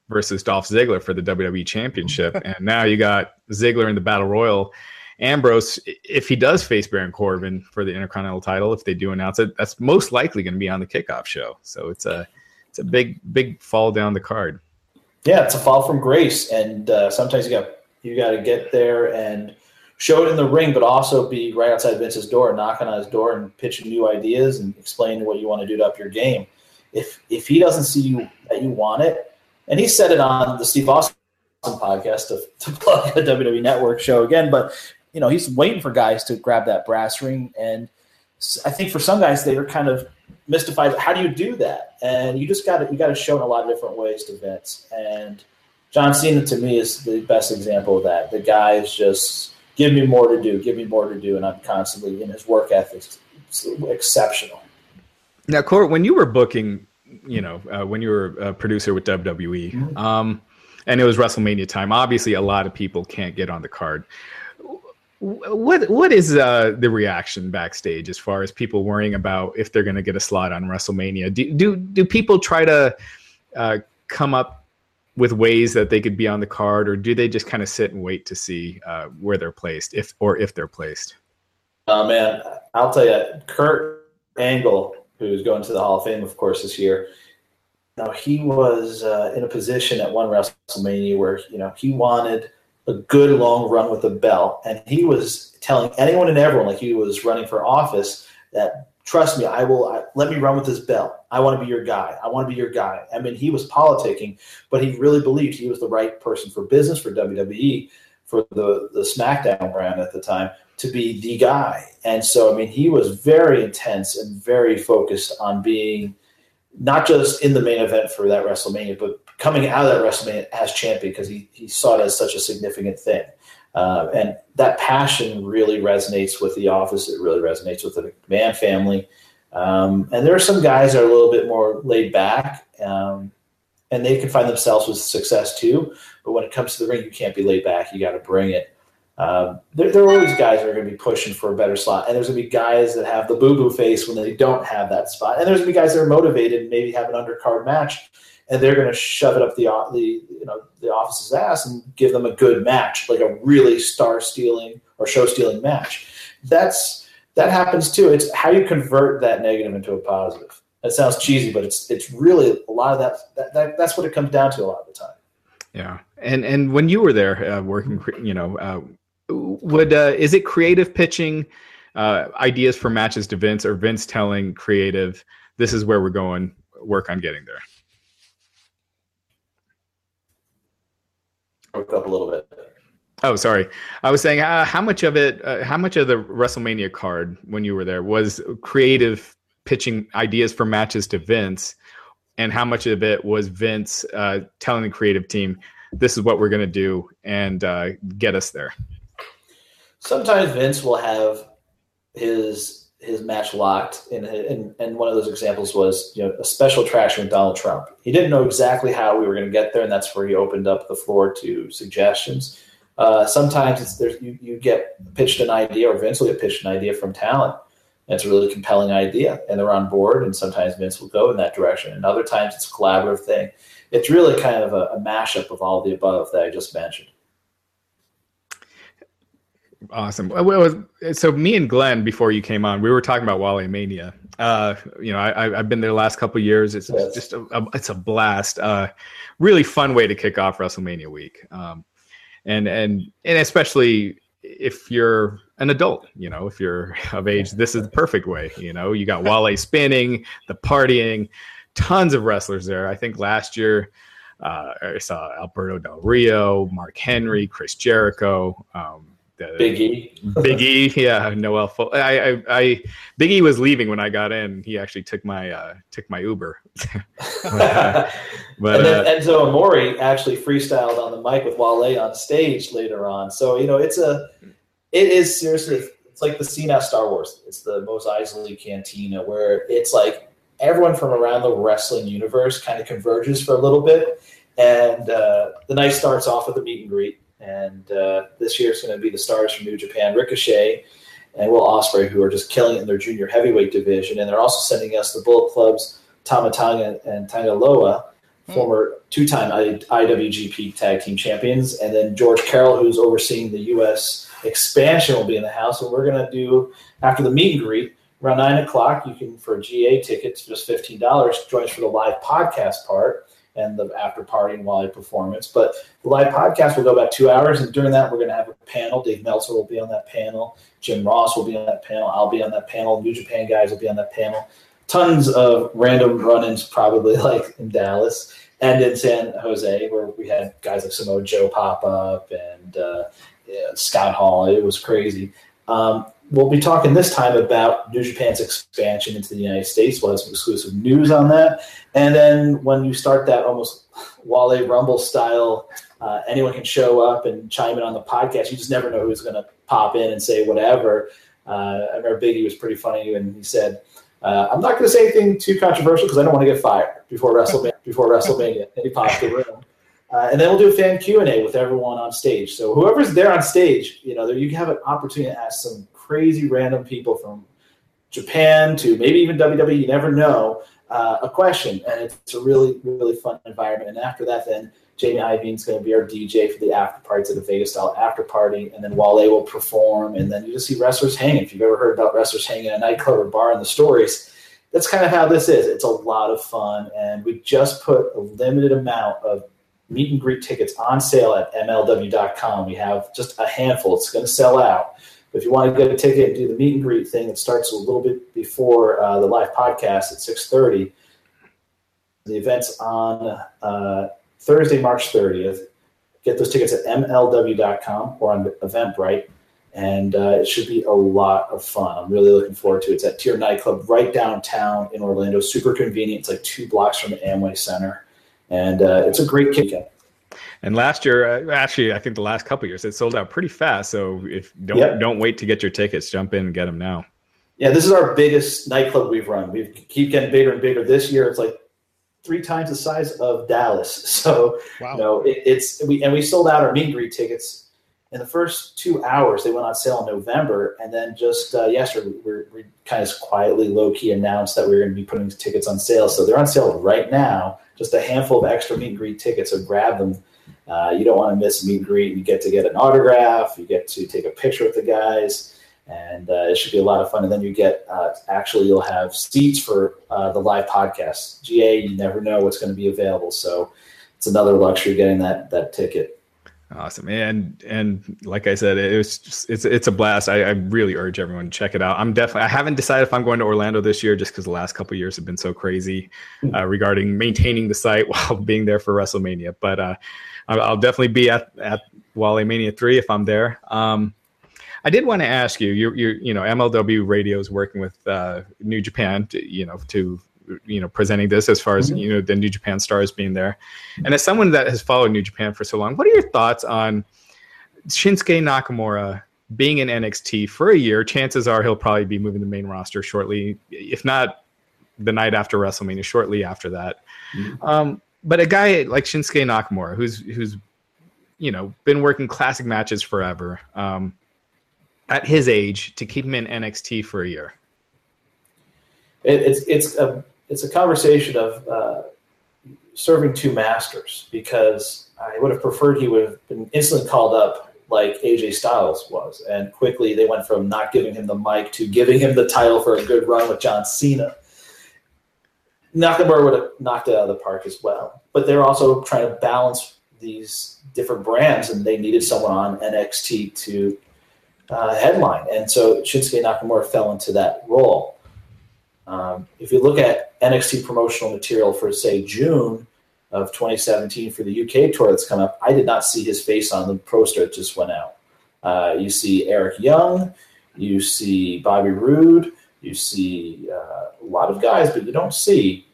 versus Dolph Ziggler for the WWE Championship, and now you got Ziggler in the Battle Royal. Ambrose, if he does face Baron Corbin for the Intercontinental title, if they do announce it, that's most likely going to be on the kickoff show. So it's a it's a big big fall down the card. Yeah, it's a fall from grace, and uh, sometimes you got you got to get there and show it in the ring, but also be right outside Vince's door, knocking on his door and pitching new ideas and explaining what you want to do to up your game. If if he doesn't see you that you want it, and he said it on the Steve Austin podcast to, to plug the WWE Network show again, but you know he's waiting for guys to grab that brass ring, and I think for some guys they are kind of mystified. How do you do that? And you just got to you got to show in a lot of different ways to vets. And John Cena to me is the best example of that. The guy is just give me more to do, give me more to do, and I'm constantly in his work ethic exceptional. Now, Court, when you were booking, you know, uh, when you were a producer with WWE, mm-hmm. um, and it was WrestleMania time, obviously a lot of people can't get on the card. What what is uh, the reaction backstage as far as people worrying about if they're going to get a slot on WrestleMania? Do do do people try to uh, come up with ways that they could be on the card, or do they just kind of sit and wait to see uh, where they're placed, if or if they're placed? Oh man, I'll tell you, Kurt Angle, who's going to the Hall of Fame, of course, this year. Know, he was uh, in a position at one WrestleMania where you know he wanted a good long run with a belt. And he was telling anyone and everyone, like he was running for office, that trust me, I will I, let me run with this belt. I want to be your guy. I want to be your guy. I mean, he was politicking, but he really believed he was the right person for business for WWE, for the the SmackDown brand at the time to be the guy. And so, I mean, he was very intense and very focused on being not just in the main event for that WrestleMania, but coming out of that WrestleMania as champion because he, he saw it as such a significant thing. Uh, and that passion really resonates with the office. It really resonates with the McMahon family. Um, and there are some guys that are a little bit more laid back, um, and they can find themselves with success too. But when it comes to the ring, you can't be laid back. You got to bring it. Um, there, there, are always guys that are going to be pushing for a better slot, and there's going to be guys that have the boo boo face when they don't have that spot, and there's going to be guys that are motivated and maybe have an undercard match, and they're going to shove it up the the you know the office's ass and give them a good match, like a really star stealing or show stealing match. That's that happens too. It's how you convert that negative into a positive. That sounds cheesy, but it's it's really a lot of that, that, that that's what it comes down to a lot of the time. Yeah, and and when you were there uh, working, you know, uh, would uh, is it creative pitching uh, ideas for matches to Vince, or Vince telling creative, "This is where we're going. Work on getting there." Broke up a little bit. Oh, sorry. I was saying uh, how much of it, uh, how much of the WrestleMania card when you were there was creative pitching ideas for matches to Vince, and how much of it was Vince uh, telling the creative team, "This is what we're going to do," and uh, get us there sometimes Vince will have his his match locked, and, and and one of those examples was you know a special attraction with Donald Trump. He didn't know exactly how we were going to get there, and that's where he opened up the floor to suggestions. Uh, sometimes it's you, you get pitched an idea, or Vince will get pitched an idea from talent. And it's a really compelling idea, and they're on board. And sometimes Vince will go in that direction, and other times it's a collaborative thing. It's really kind of a, a mashup of all the above that I just mentioned. Awesome. Well, so me and Glenn, before you came on, we were talking about Wale Mania. Uh, you know, I, have been there the last couple years. It's yes. just a, a, it's a blast. Uh, really fun way to kick off WrestleMania week. Um, and and and especially if you're an adult, you know, if you're of age, this is the perfect way. You know, you got Wale spinning, the partying, tons of wrestlers there. I think last year. Uh, I saw Alberto Del Rio, Mark Henry, Chris Jericho, um, Biggie. E. E, yeah, Noel. Full, I, I, I, Big E was leaving when I got in. He actually took my uh, took my Uber. but, uh, but and then uh, Enzo Amore actually freestyled on the mic with Wale on stage later on. So you know, it's a, it is seriously, it's like the scene out Star Wars. It's the Mos Eisley Cantina where it's like everyone from around the wrestling universe kind of converges for a little bit, and uh, the night starts off with a meet and greet and uh, this year it's going to be the stars from New Japan, Ricochet and Will Ospreay, who are just killing it in their junior heavyweight division. And they're also sending us the Bullet Club's Tama Tonga and Tanga Loa, mm. former two-time IWGP Tag Team Champions, and then George Carroll, who's overseeing the U.S. expansion, will be in the house. And we're going to do after the meet and greet around nine o'clock. You can for GA tickets just fifteen dollars. Join us for the live podcast part and the after party and live performance. But the live podcast will go about two hours, and during that, we're going to have a panel. Dave Meltzer will be on that panel. Jim Ross will be on that panel. I'll be on that panel. New Japan guys will be on that panel. Tons of random run-ins, probably like in Dallas and in San Jose, where we had guys like Samoa Joe pop up and uh, yeah, Scott Hall. It was crazy. Um, we'll be talking this time about New Japan's expansion into the United States. We'll have some exclusive news on that. And then when you start that almost Wale Rumble style, uh, anyone can show up and chime in on the podcast. You just never know who's going to pop in and say whatever. Uh, I remember Biggie was pretty funny and he said, uh, "I'm not going to say anything too controversial because I don't want to get fired before WrestleMania." Before WrestleMania, and he popped the room. Uh, and then we'll do a fan Q and A with everyone on stage. So whoever's there on stage, you know, you have an opportunity to ask some crazy random people from Japan to maybe even WWE. You never know uh, a question, and it's a really really fun environment. And after that, then Jamie Iveen's going to be our DJ for the after party to the Vegas style after party, and then Wale will perform, and then you just see wrestlers hanging. If you've ever heard about wrestlers hanging at a nightclub or bar in the stories, that's kind of how this is. It's a lot of fun, and we just put a limited amount of meet and greet tickets on sale at MLW.com. We have just a handful. It's going to sell out. If you want to get a ticket and do the meet and greet thing, it starts a little bit before uh, the live podcast at 6.30. The event's on uh, Thursday, March 30th. Get those tickets at MLW.com or on Eventbrite. And uh, it should be a lot of fun. I'm really looking forward to it. It's at Tier Nightclub right downtown in Orlando. Super convenient. It's like two blocks from the Amway Center and uh, it's a great weekend. And last year, uh, actually, I think the last couple years, it sold out pretty fast. So if don't yep. don't wait to get your tickets, jump in and get them now. Yeah, this is our biggest nightclub we've run. We keep getting bigger and bigger. This year, it's like three times the size of Dallas. So wow. you know, it, it's we and we sold out our meet and greet tickets in the first two hours, they went on sale in November, and then just uh, yesterday, we, we kind of quietly, low key announced that we were going to be putting tickets on sale. So they're on sale right now. Just a handful of extra meet and greet tickets. So grab them. Uh, you don't want to miss meet and greet. You get to get an autograph. You get to take a picture with the guys, and uh, it should be a lot of fun. And then you get uh, actually you'll have seats for uh, the live podcast. GA, you never know what's going to be available. So it's another luxury getting that that ticket. Awesome, and and like I said, it was just, it's it's a blast. I, I, really urge everyone to check it out. I'm definitely I haven't decided if I'm going to Orlando this year just because the last couple years have been so crazy hmm. uh, regarding maintaining the site while being there for WrestleMania. But uh, I'll definitely be at at Wale Mania three if I'm there. Um, I did want to ask you, you you you know MLW Radio is working with uh, New Japan, to, you know, to you know presenting this as far as mm-hmm. you know the New Japan stars being there. And as someone that has followed New Japan for so long, what are your thoughts on Shinsuke Nakamura being in NXT for a year? Chances are he'll probably be moving the main roster shortly, if not the night after WrestleMania, shortly after that. Mm-hmm. Um, but a guy like Shinsuke Nakamura, who's who's you know been working classic matches forever, um, at his age, to keep him in NXT for a year. It, it's it's a it's a conversation of uh, serving two masters because I would have preferred he would have been instantly called up like AJ Styles was, and quickly they went from not giving him the mic to giving him the title for a good run with John Cena. Nakamura would have knocked it out of the park as well, but they're also trying to balance these different brands, and they needed someone on NXT to uh, headline, and so Shinsuke Nakamura fell into that role. Um, if you look at NXT promotional material for, say, June of 2017 for the UK tour that's come up, I did not see his face on the poster that just went out. Uh, you see Eric Young, you see Bobby Roode, you see uh, a lot of guys, but you don't see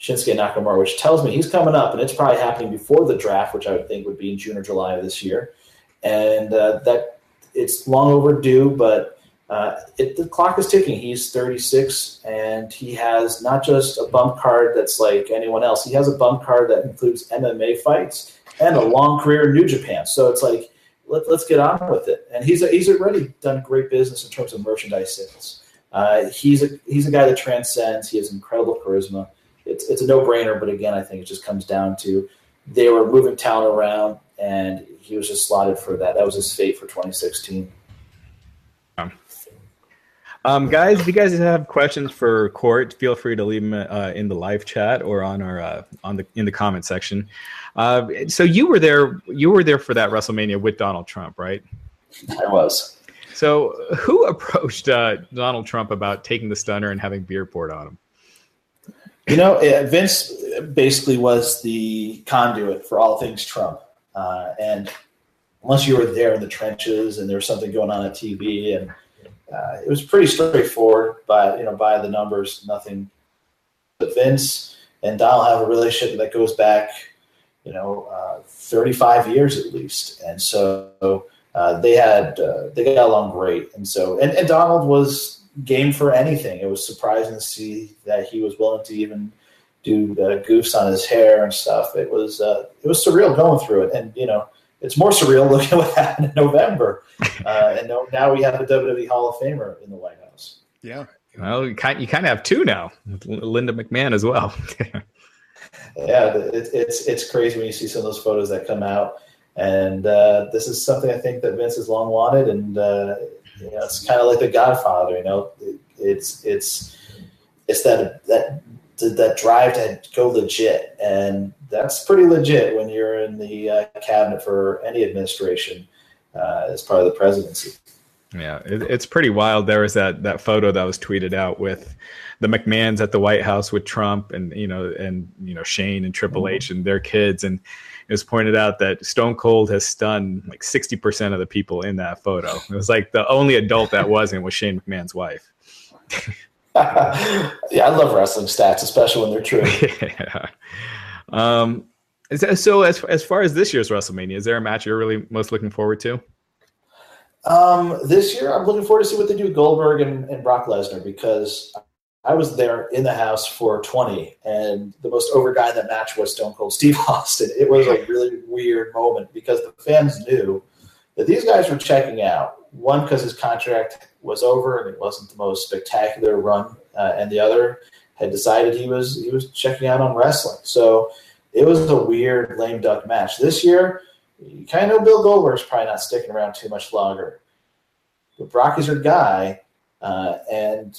Shinsuke Nakamura, which tells me he's coming up, and it's probably happening before the draft, which I would think would be in June or July of this year. And uh, that it's long overdue, but uh, it, the clock is ticking. He's 36, and he has not just a bump card that's like anyone else. He has a bump card that includes MMA fights and a long career in New Japan. So it's like, let, us get on with it. And he's a, he's already done great business in terms of merchandise sales. Uh, he's a he's a guy that transcends. He has incredible charisma. It's it's a no brainer. But again, I think it just comes down to they were moving talent around, and he was just slotted for that. That was his fate for 2016. Um, guys, if you guys have questions for Court, feel free to leave them uh, in the live chat or on our uh, on the in the comment section. Uh, so you were there. You were there for that WrestleMania with Donald Trump, right? I was. So who approached uh, Donald Trump about taking the stunner and having beer poured on him? You know, Vince basically was the conduit for all things Trump, uh, and unless you were there in the trenches and there was something going on at TV and uh, it was pretty straightforward by you know by the numbers nothing but vince. And donald have a relationship that goes back you know uh, 35 years at least. And so uh, they had uh, they got along great. And so and, and donald was game for anything. It was surprising to see that he was willing to even do the goofs on his hair and stuff. It was uh, it was surreal going through it. And you know it's more surreal looking at what happened in November. Uh, and now we have a WWE Hall of Famer in the White House. Yeah. Well, you kind, you kind of have two now, Linda McMahon as well. yeah, it, it's it's crazy when you see some of those photos that come out, and uh, this is something I think that Vince has long wanted, and uh, you know, it's kind of like The Godfather. You know, it, it's it's it's that that that drive to go legit, and that's pretty legit when you're in the uh, cabinet for any administration uh, as part of the presidency. Yeah, it, it's pretty wild. There was that that photo that was tweeted out with the McMahons at the White House with Trump and you know and you know Shane and Triple mm-hmm. H and their kids and it was pointed out that Stone Cold has stunned like 60% of the people in that photo. It was like the only adult that wasn't was Shane McMahon's wife. yeah, I love wrestling stats, especially when they're true. yeah. Um, so as as far as this year's WrestleMania, is there a match you're really most looking forward to? Um, this year, I'm looking forward to see what they do with Goldberg and, and Brock Lesnar because I was there in the house for 20, and the most over guy in that match was Stone Cold Steve Austin. It was a really weird moment because the fans knew that these guys were checking out. One, because his contract was over and it wasn't the most spectacular run, uh, and the other had decided he was he was checking out on wrestling. So it was a weird lame duck match. This year, you kind of know Bill Goldberg's probably not sticking around too much longer. But Brock is your guy, uh, and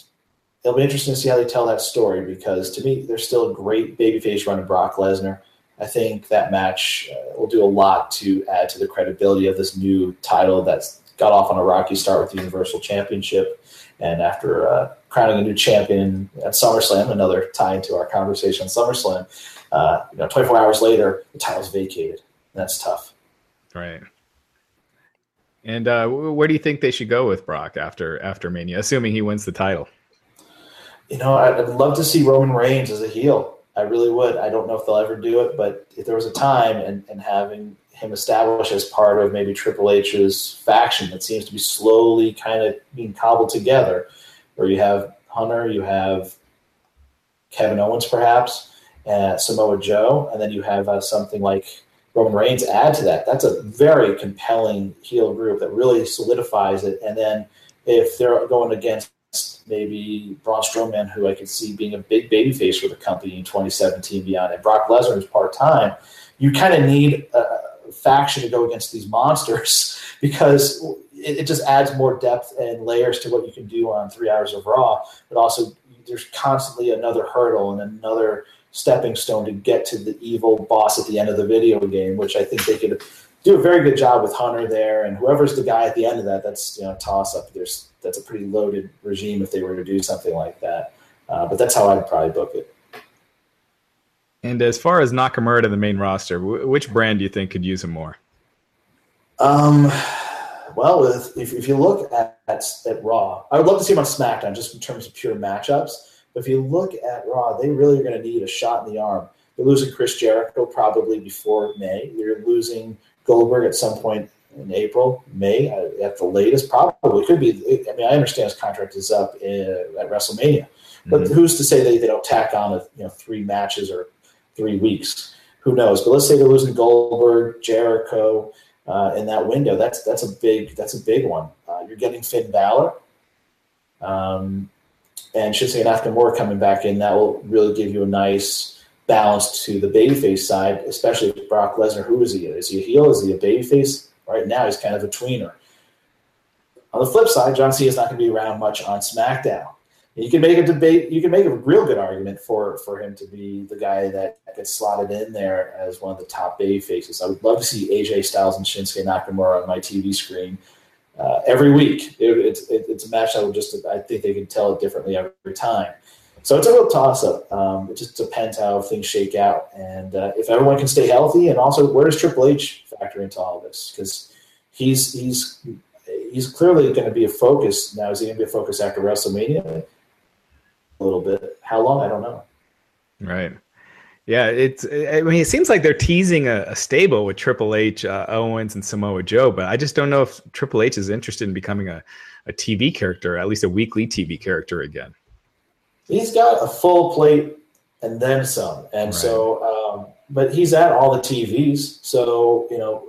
it'll be interesting to see how they tell that story because to me, there's still a great babyface run of Brock Lesnar. I think that match uh, will do a lot to add to the credibility of this new title that's got off on a rocky start with the Universal Championship. And after uh, crowning a new champion at SummerSlam, another tie into our conversation on SummerSlam, uh, you know, 24 hours later, the title's vacated. That's tough. Right. And uh, where do you think they should go with Brock after after Mania, assuming he wins the title? You know, I'd love to see Roman Reigns as a heel. I really would. I don't know if they'll ever do it, but if there was a time and, and having him established as part of maybe Triple H's faction that seems to be slowly kind of being cobbled together, where you have Hunter, you have Kevin Owens, perhaps, uh, Samoa Joe, and then you have uh, something like Roman Reigns add to that. That's a very compelling heel group that really solidifies it. And then if they're going against maybe Braun Strowman, who I could see being a big babyface for the company in 2017 beyond, and Brock Lesnar is part time, you kind of need a faction to go against these monsters because it, it, just adds more depth and layers to what you can do on three hours of Raw. But also, there's constantly another hurdle and another stepping stone to get to the evil boss at the end of the video game, which I think they could do a very good job with Hunter there, and whoever's the guy at the end of that, that's you know toss up. There's that's a pretty loaded regime if they were to do something like that. Uh, but that's how I'd probably book it. And as far as Nakamura to the main roster, which brand do you think could use him more? Um, well, if, if you look at, at, at Raw, I would love to see him on SmackDown just in terms of pure matchups. But if you look at Raw, they really are going to need a shot in the arm. They're losing Chris Jericho probably before May. They're losing Goldberg at some point in April, May at the latest. Probably could be. I mean, I understand his contract is up in, at WrestleMania, but mm-hmm. who's to say they, they don't tack on a, you know three matches or three weeks? Who knows? But let's say they're losing Goldberg, Jericho uh, in that window. That's that's a big that's a big one. Uh, you're getting Finn Balor. Um, and Shinsuke Nakamura coming back in, that will really give you a nice balance to the babyface side, especially with Brock Lesnar. Who is he? Is he a heel? Is he a babyface? Right now, he's kind of a tweener. On the flip side, John Cena is not going to be around much on SmackDown. You can make a debate. You can make a real good argument for for him to be the guy that gets slotted in there as one of the top bay faces. I would love to see AJ Styles and Shinsuke Nakamura on my TV screen uh, every week. It, it's it, it's a match that would just I think they can tell it differently every time. So it's a real toss up. Um, it just depends how things shake out, and uh, if everyone can stay healthy, and also where does Triple H factor into all this? Because he's he's he's clearly going to be a focus now. Is he going to be a focus after WrestleMania? A little bit. How long? I don't know. Right. Yeah, it's. I mean, it seems like they're teasing a, a stable with Triple H, uh, Owens, and Samoa Joe, but I just don't know if Triple H is interested in becoming a, a TV character, at least a weekly TV character again. He's got a full plate and then some, and right. so, um, but he's at all the TVs, so you know,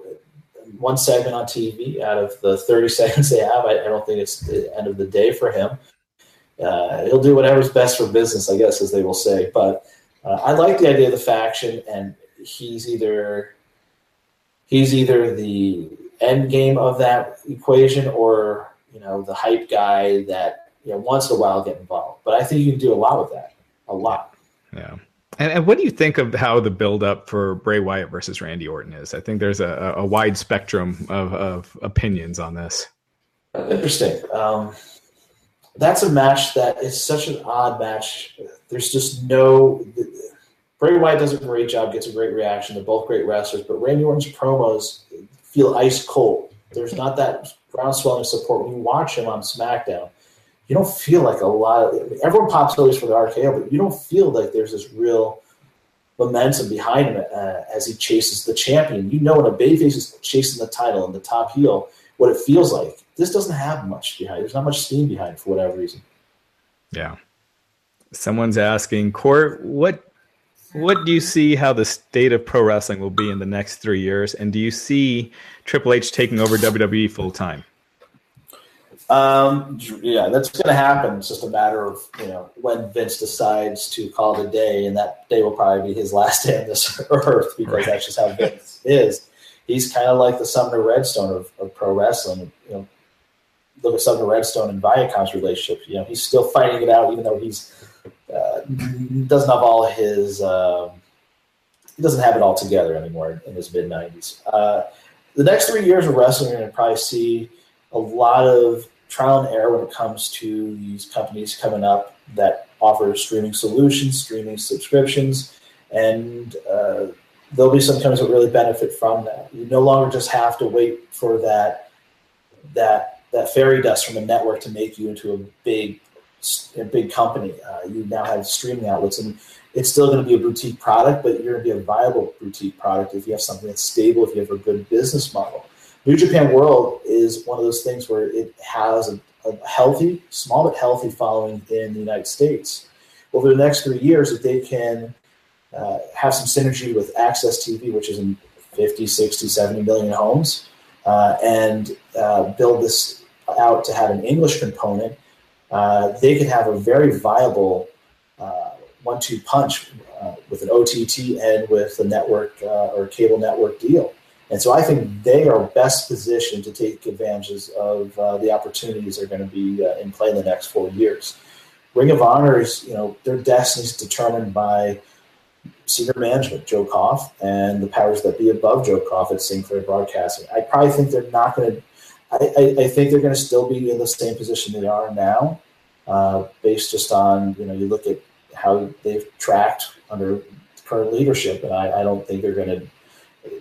one segment on TV out of the thirty seconds they have, I, I don't think it's the end of the day for him. Uh, he'll do whatever's best for business, I guess, as they will say, but uh, I like the idea of the faction, and he's either he's either the end game of that equation, or you know the hype guy that you know once in a while get involved. But I think you can do a lot with that, a lot. Yeah. And, and what do you think of how the build-up for Bray Wyatt versus Randy Orton is? I think there's a, a wide spectrum of, of opinions on this. Interesting. Um, that's a match that is such an odd match. There's just no. Bray Wyatt does a great job, gets a great reaction. They're both great wrestlers, but Randy Orton's promos feel ice cold. There's not that groundswelling support. When you watch him on SmackDown, you don't feel like a lot of. Everyone pops always for the RKO, but you don't feel like there's this real momentum behind him uh, as he chases the champion. You know, when a babyface is chasing the title and the top heel, what it feels like this doesn't have much behind. There's not much steam behind for whatever reason. Yeah. Someone's asking, Court, what what do you see how the state of pro wrestling will be in the next three years? And do you see Triple H taking over WWE full time? Um, yeah, that's going to happen. It's just a matter of you know when Vince decides to call it a day, and that day will probably be his last day on this earth because right. that's just how Vince is. He's kind of like the Sumner Redstone of, of pro wrestling. You know, look at Sumner Redstone and Viacom's relationship. You know, he's still fighting it out, even though he's uh, doesn't have all his um, he doesn't have it all together anymore in his mid nineties. Uh, the next three years of wrestling, you're going to probably see a lot of trial and error when it comes to these companies coming up that offer streaming solutions, streaming subscriptions, and uh, there'll be some companies that really benefit from that. You no longer just have to wait for that that that fairy dust from a network to make you into a big a big company. Uh, you now have streaming outlets, and it's still going to be a boutique product, but you're going to be a viable boutique product if you have something that's stable, if you have a good business model. New Japan World is one of those things where it has a, a healthy, small but healthy following in the United States. Over the next three years, if they can uh, have some synergy with AXS TV, which is in 50, 60, 70 million homes, uh, and uh, build this out to have an English component, uh, they could have a very viable uh, one-two punch uh, with an OTT and with a network or cable network deal. And so I think they are best positioned to take advantages of uh, the opportunities that are going to be uh, in play in the next four years. Ring of Honor is, you know, their destiny is determined by senior management, Joe Koff, and the powers that be above Joe Koff at Sinclair Broadcasting. I probably think they're not going to I, I, think they're going to still be in the same position they are now, uh, based just on you know you look at how they've tracked under current leadership, and I, I don't think they're going to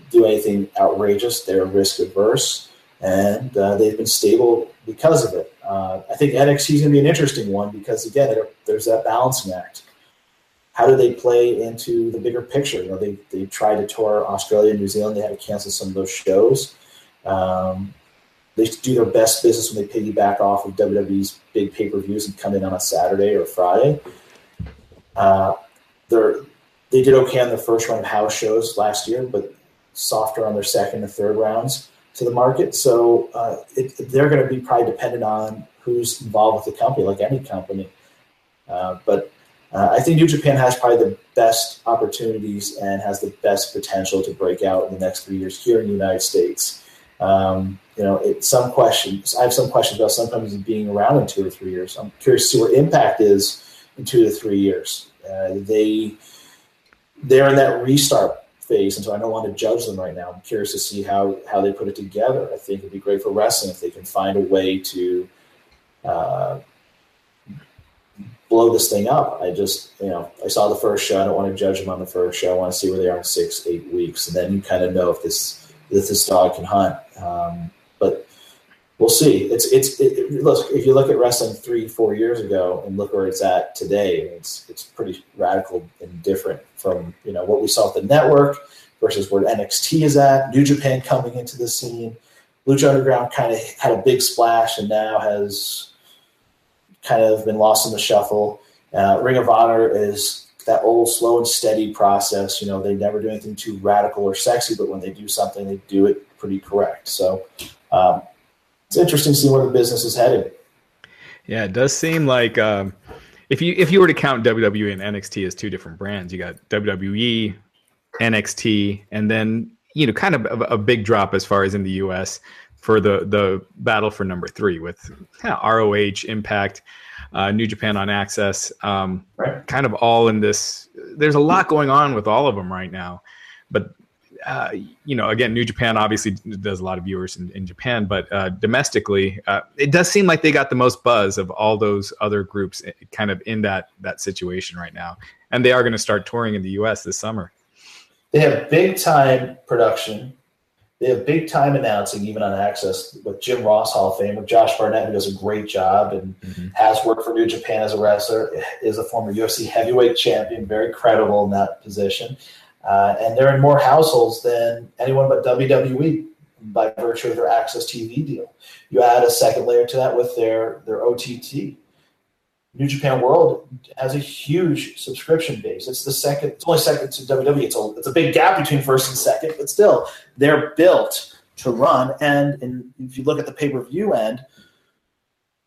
do anything outrageous. They're risk averse, and uh, they've been stable because of it. Uh, I think NXT is going to be an interesting one because again, there's that balancing act. How do they play into the bigger picture? You know, they they tried to tour Australia and New Zealand. They had to cancel some of those shows. Um, they do their best business when they piggyback off of WWE's big pay per views and come in on a Saturday or Friday. Uh, they're they did okay on their first round of house shows last year, but softer on their second and third rounds to the market. So uh, it, they're going to be probably dependent on who's involved with the company, like any company. Uh, but uh, I think New Japan has probably the best opportunities and has the best potential to break out in the next three years here in the United States. Um, you know, it, some questions. I have some questions about some companies being around in two or three years. I'm curious to see what impact is in two to three years. Uh, they they're in that restart phase, and so I don't want to judge them right now. I'm curious to see how how they put it together. I think it'd be great for wrestling if they can find a way to uh, blow this thing up. I just you know I saw the first show. I don't want to judge them on the first show. I want to see where they are in six, eight weeks, and then you kind of know if this if this dog can hunt. Um, we'll see. It's it's it, look if you look at wrestling three four years ago and look where it's at today, it's it's pretty radical and different from you know what we saw at the network versus where NXT is at. New Japan coming into the scene. Lucha Underground kind of had a big splash and now has kind of been lost in the shuffle. Uh, Ring of Honor is that old, slow and steady process. You know, they never do anything too radical or sexy, but when they do something, they do it pretty correct. So um, it's interesting to see where the business is headed. Yeah, it does seem like um, if you if you were to count WWE and NXT as two different brands, you got WWE, NXT, and then you know kind of a, a big drop as far as in the US for the the battle for number three with of ROH, Impact, uh, New Japan on AXS, um, Right. kind of all in this. There's a lot going on with all of them right now, but uh, you know, again, New Japan obviously does a lot of viewers in, in Japan, but uh, domestically, uh, it does seem like they got the most buzz of all those other groups, eh, kind of in that that situation right now, and they are going to start touring in the U.S. this summer. They have big time production. They have big time announcing, even on AXS, with Jim Ross Hall of Fame, with Josh Barnett, who does a great job and has worked for New Japan as a wrestler, is a former UFC heavyweight champion, very credible in that position. Uh, and they're in more households than anyone but WWE by virtue of their AXS TV deal. You add a second layer to that with their, their OTT. New Japan World has a huge subscription base. It's the second, it's only second to WWE. It's a, it's a big gap between first and second, but still, they're built to run. And, if you look at the pay per view end,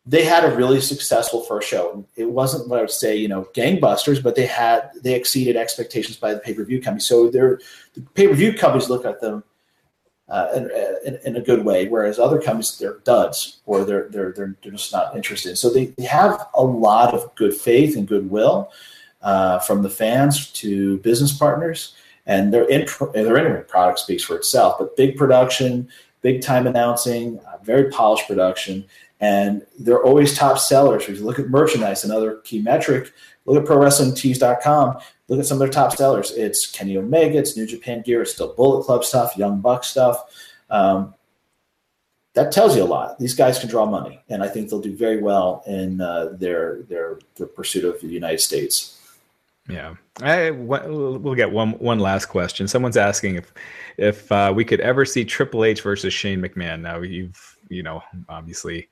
they had a really successful first show. It wasn't what I would say, you know, gangbusters, but they had they exceeded expectations by the pay per view company. So they're the pay per view companies look at them uh, in, in, in, a good way, whereas other companies they're duds or they're they're they're, just not interested. So they, they have a lot of good faith and goodwill uh, from the fans to business partners, and their in their internet product speaks for itself. But big production, big time announcing, uh, very polished production and they're always top sellers. If you look at merchandise, another key metric, look at ProWrestlingTees.com. Look at some of their top sellers. It's Kenny Omega, it's New Japan gear, it's still Bullet Club stuff, Young Buck stuff. Um, that tells you a lot. These guys can draw money, and I think they'll do very well in uh, their their their pursuit of the United States. Yeah, I, we'll get one one last question. Someone's asking if if uh, we could ever see Triple H versus Shane McMahon. Now you've you know obviously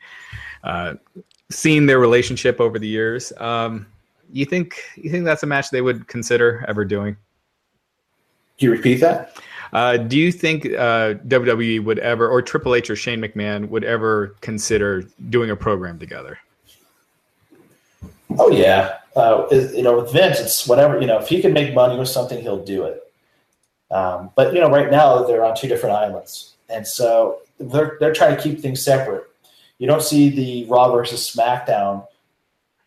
uh, seen their relationship over the years. Um, you think you think that's a match they would consider ever doing? Can you repeat that? Uh, do you think uh, WWE would ever, or Triple H or Shane McMahon would ever consider doing a program together? Oh yeah, uh, you know with Vince, it's whatever you know. If he can make money with something, he'll do it. Um, but you know, right now they're on two different islands, and so they're they're trying to keep things separate. You don't see the Raw versus SmackDown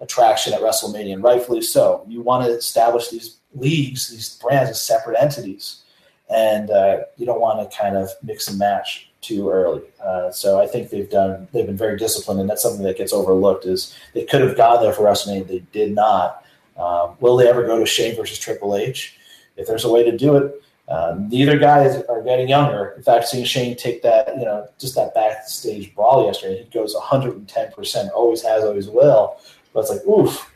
attraction at WrestleMania, and rightfully so. You want to establish these leagues, these brands as separate entities, and uh, you don't want to kind of mix and match too early. Uh, so I think they've done they've been very disciplined, and that's something that gets overlooked. Is they could have gone there for WrestleMania, they did not. Um, will they ever go to Shane versus Triple H? If there's a way to do it, uh, neither guys are getting younger. In fact, seeing Shane take that, you know, just that backstage brawl yesterday, he goes 110%, always has, always will. But it's like, oof,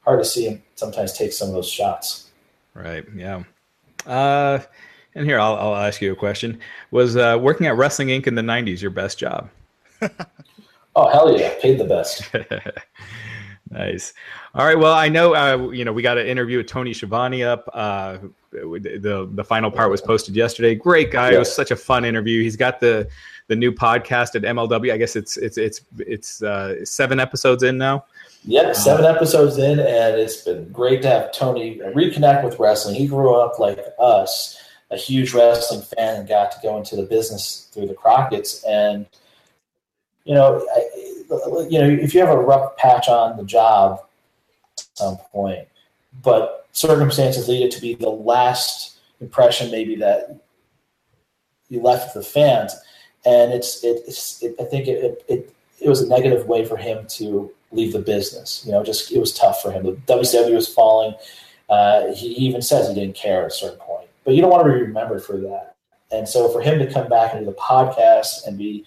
hard to see him sometimes take some of those shots. Right. Yeah. Uh, and here, I'll, I'll ask you a question. Was uh, working at Wrestling Inc. in the 90s your best job? oh, hell yeah. Paid the best. nice. All right. Well, I know, uh, you know, we got an interview with Tony Schiavone up. Uh, the the final part was posted yesterday. Great guy. Yeah. It was such a fun interview. He's got the the new podcast at MLW. I guess it's it's it's it's uh, seven episodes in now. Yep, seven episodes in, and it's been great to have Tony reconnect with wrestling. He grew up like us, a huge wrestling fan and got to go into the business through the Crockett's. And you know, I, you know, if you have a rough patch on the job at some point, but circumstances lead it to be the last impression maybe that you left the fans, and it's it, it's it, I think it, it it was a negative way for him to leave the business. You know, just it was tough for him. The WCW was falling. Uh, he even says he didn't care at a certain point, but you don't want to be remembered for that. And so for him to come back into the podcast and be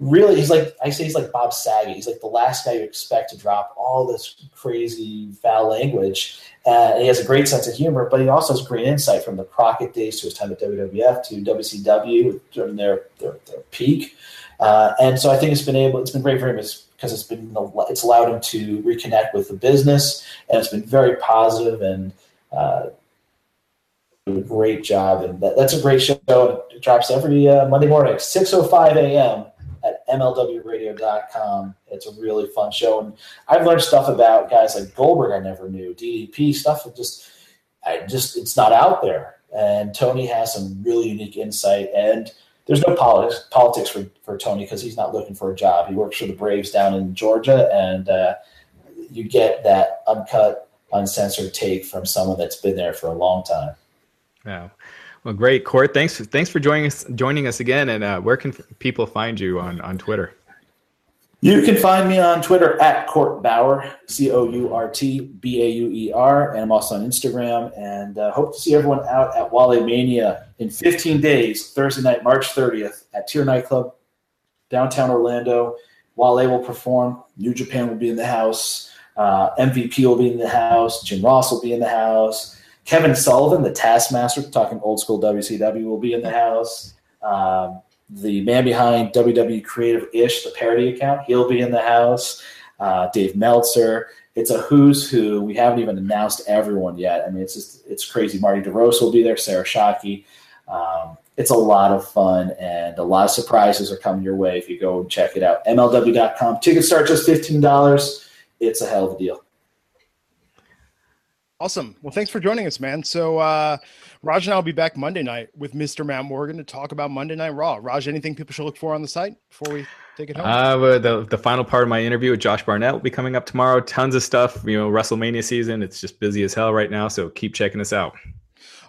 really, he's like I say, he's like Bob Saget. He's like the last guy you expect to drop all this crazy foul language. Uh, he has a great sense of humor, but he also has great insight from the Crockett days to his time at WWF to WCW during their their, their peak. Uh, and so I think it's been able, it's been great for him because it's been, it's allowed him to reconnect with the business, and it's been very positive and uh, a great job. And that, that's a great show. It drops every uh, Monday morning, 6:05 a.m. MLWRadio.com. It's a really fun show, and I've learned stuff about guys like Goldberg I never knew, DDP stuff. That just, I just, it's not out there. And Tony has some really unique insight and there's no politics politics for, for Tony because he's not looking for a job. He works for the Braves down in Georgia, and uh, you get that uncut, uncensored take from someone that's been there for a long time. Yeah. Well, great, Court. Thanks. Thanks for joining us. Joining us again. And uh, where can people find you on on Twitter? You can find me on Twitter at Court Bauer, C O U R T B A U E R, and I'm also on Instagram. And uh, hope to see everyone out at Wale Mania in 15 days, Thursday night, March 30th, at Tier Nightclub, downtown Orlando. Wale will perform. New Japan will be in the house. Uh, MVP will be in the house. Jim Ross will be in the house. Kevin Sullivan, the Taskmaster, talking old school WCW, will be in the house. Um, the man behind WW Creative Ish, the parody account, he'll be in the house. Uh, Dave Meltzer. It's a who's who. We haven't even announced everyone yet. I mean, it's just it's crazy. Marty DeRosa will be there. Sarah Shockey. Um, it's a lot of fun and a lot of surprises are coming your way if you go and check it out. MLW.com. Tickets start just fifteen dollars. It's a hell of a deal. Awesome. Well, thanks for joining us, man. So, uh, Raj and I will be back Monday night with Mr. Matt Morgan to talk about Monday Night Raw. Raj, anything people should look for on the site before we take it home? Uh, the, the final part of my interview with Josh Barnett will be coming up tomorrow. Tons of stuff. You know, WrestleMania season. It's just busy as hell right now. So keep checking us out.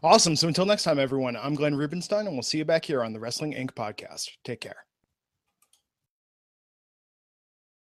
Awesome. So until next time, everyone, I'm Glenn Rubenstein, and we'll see you back here on the Wrestling Inc. podcast. Take care.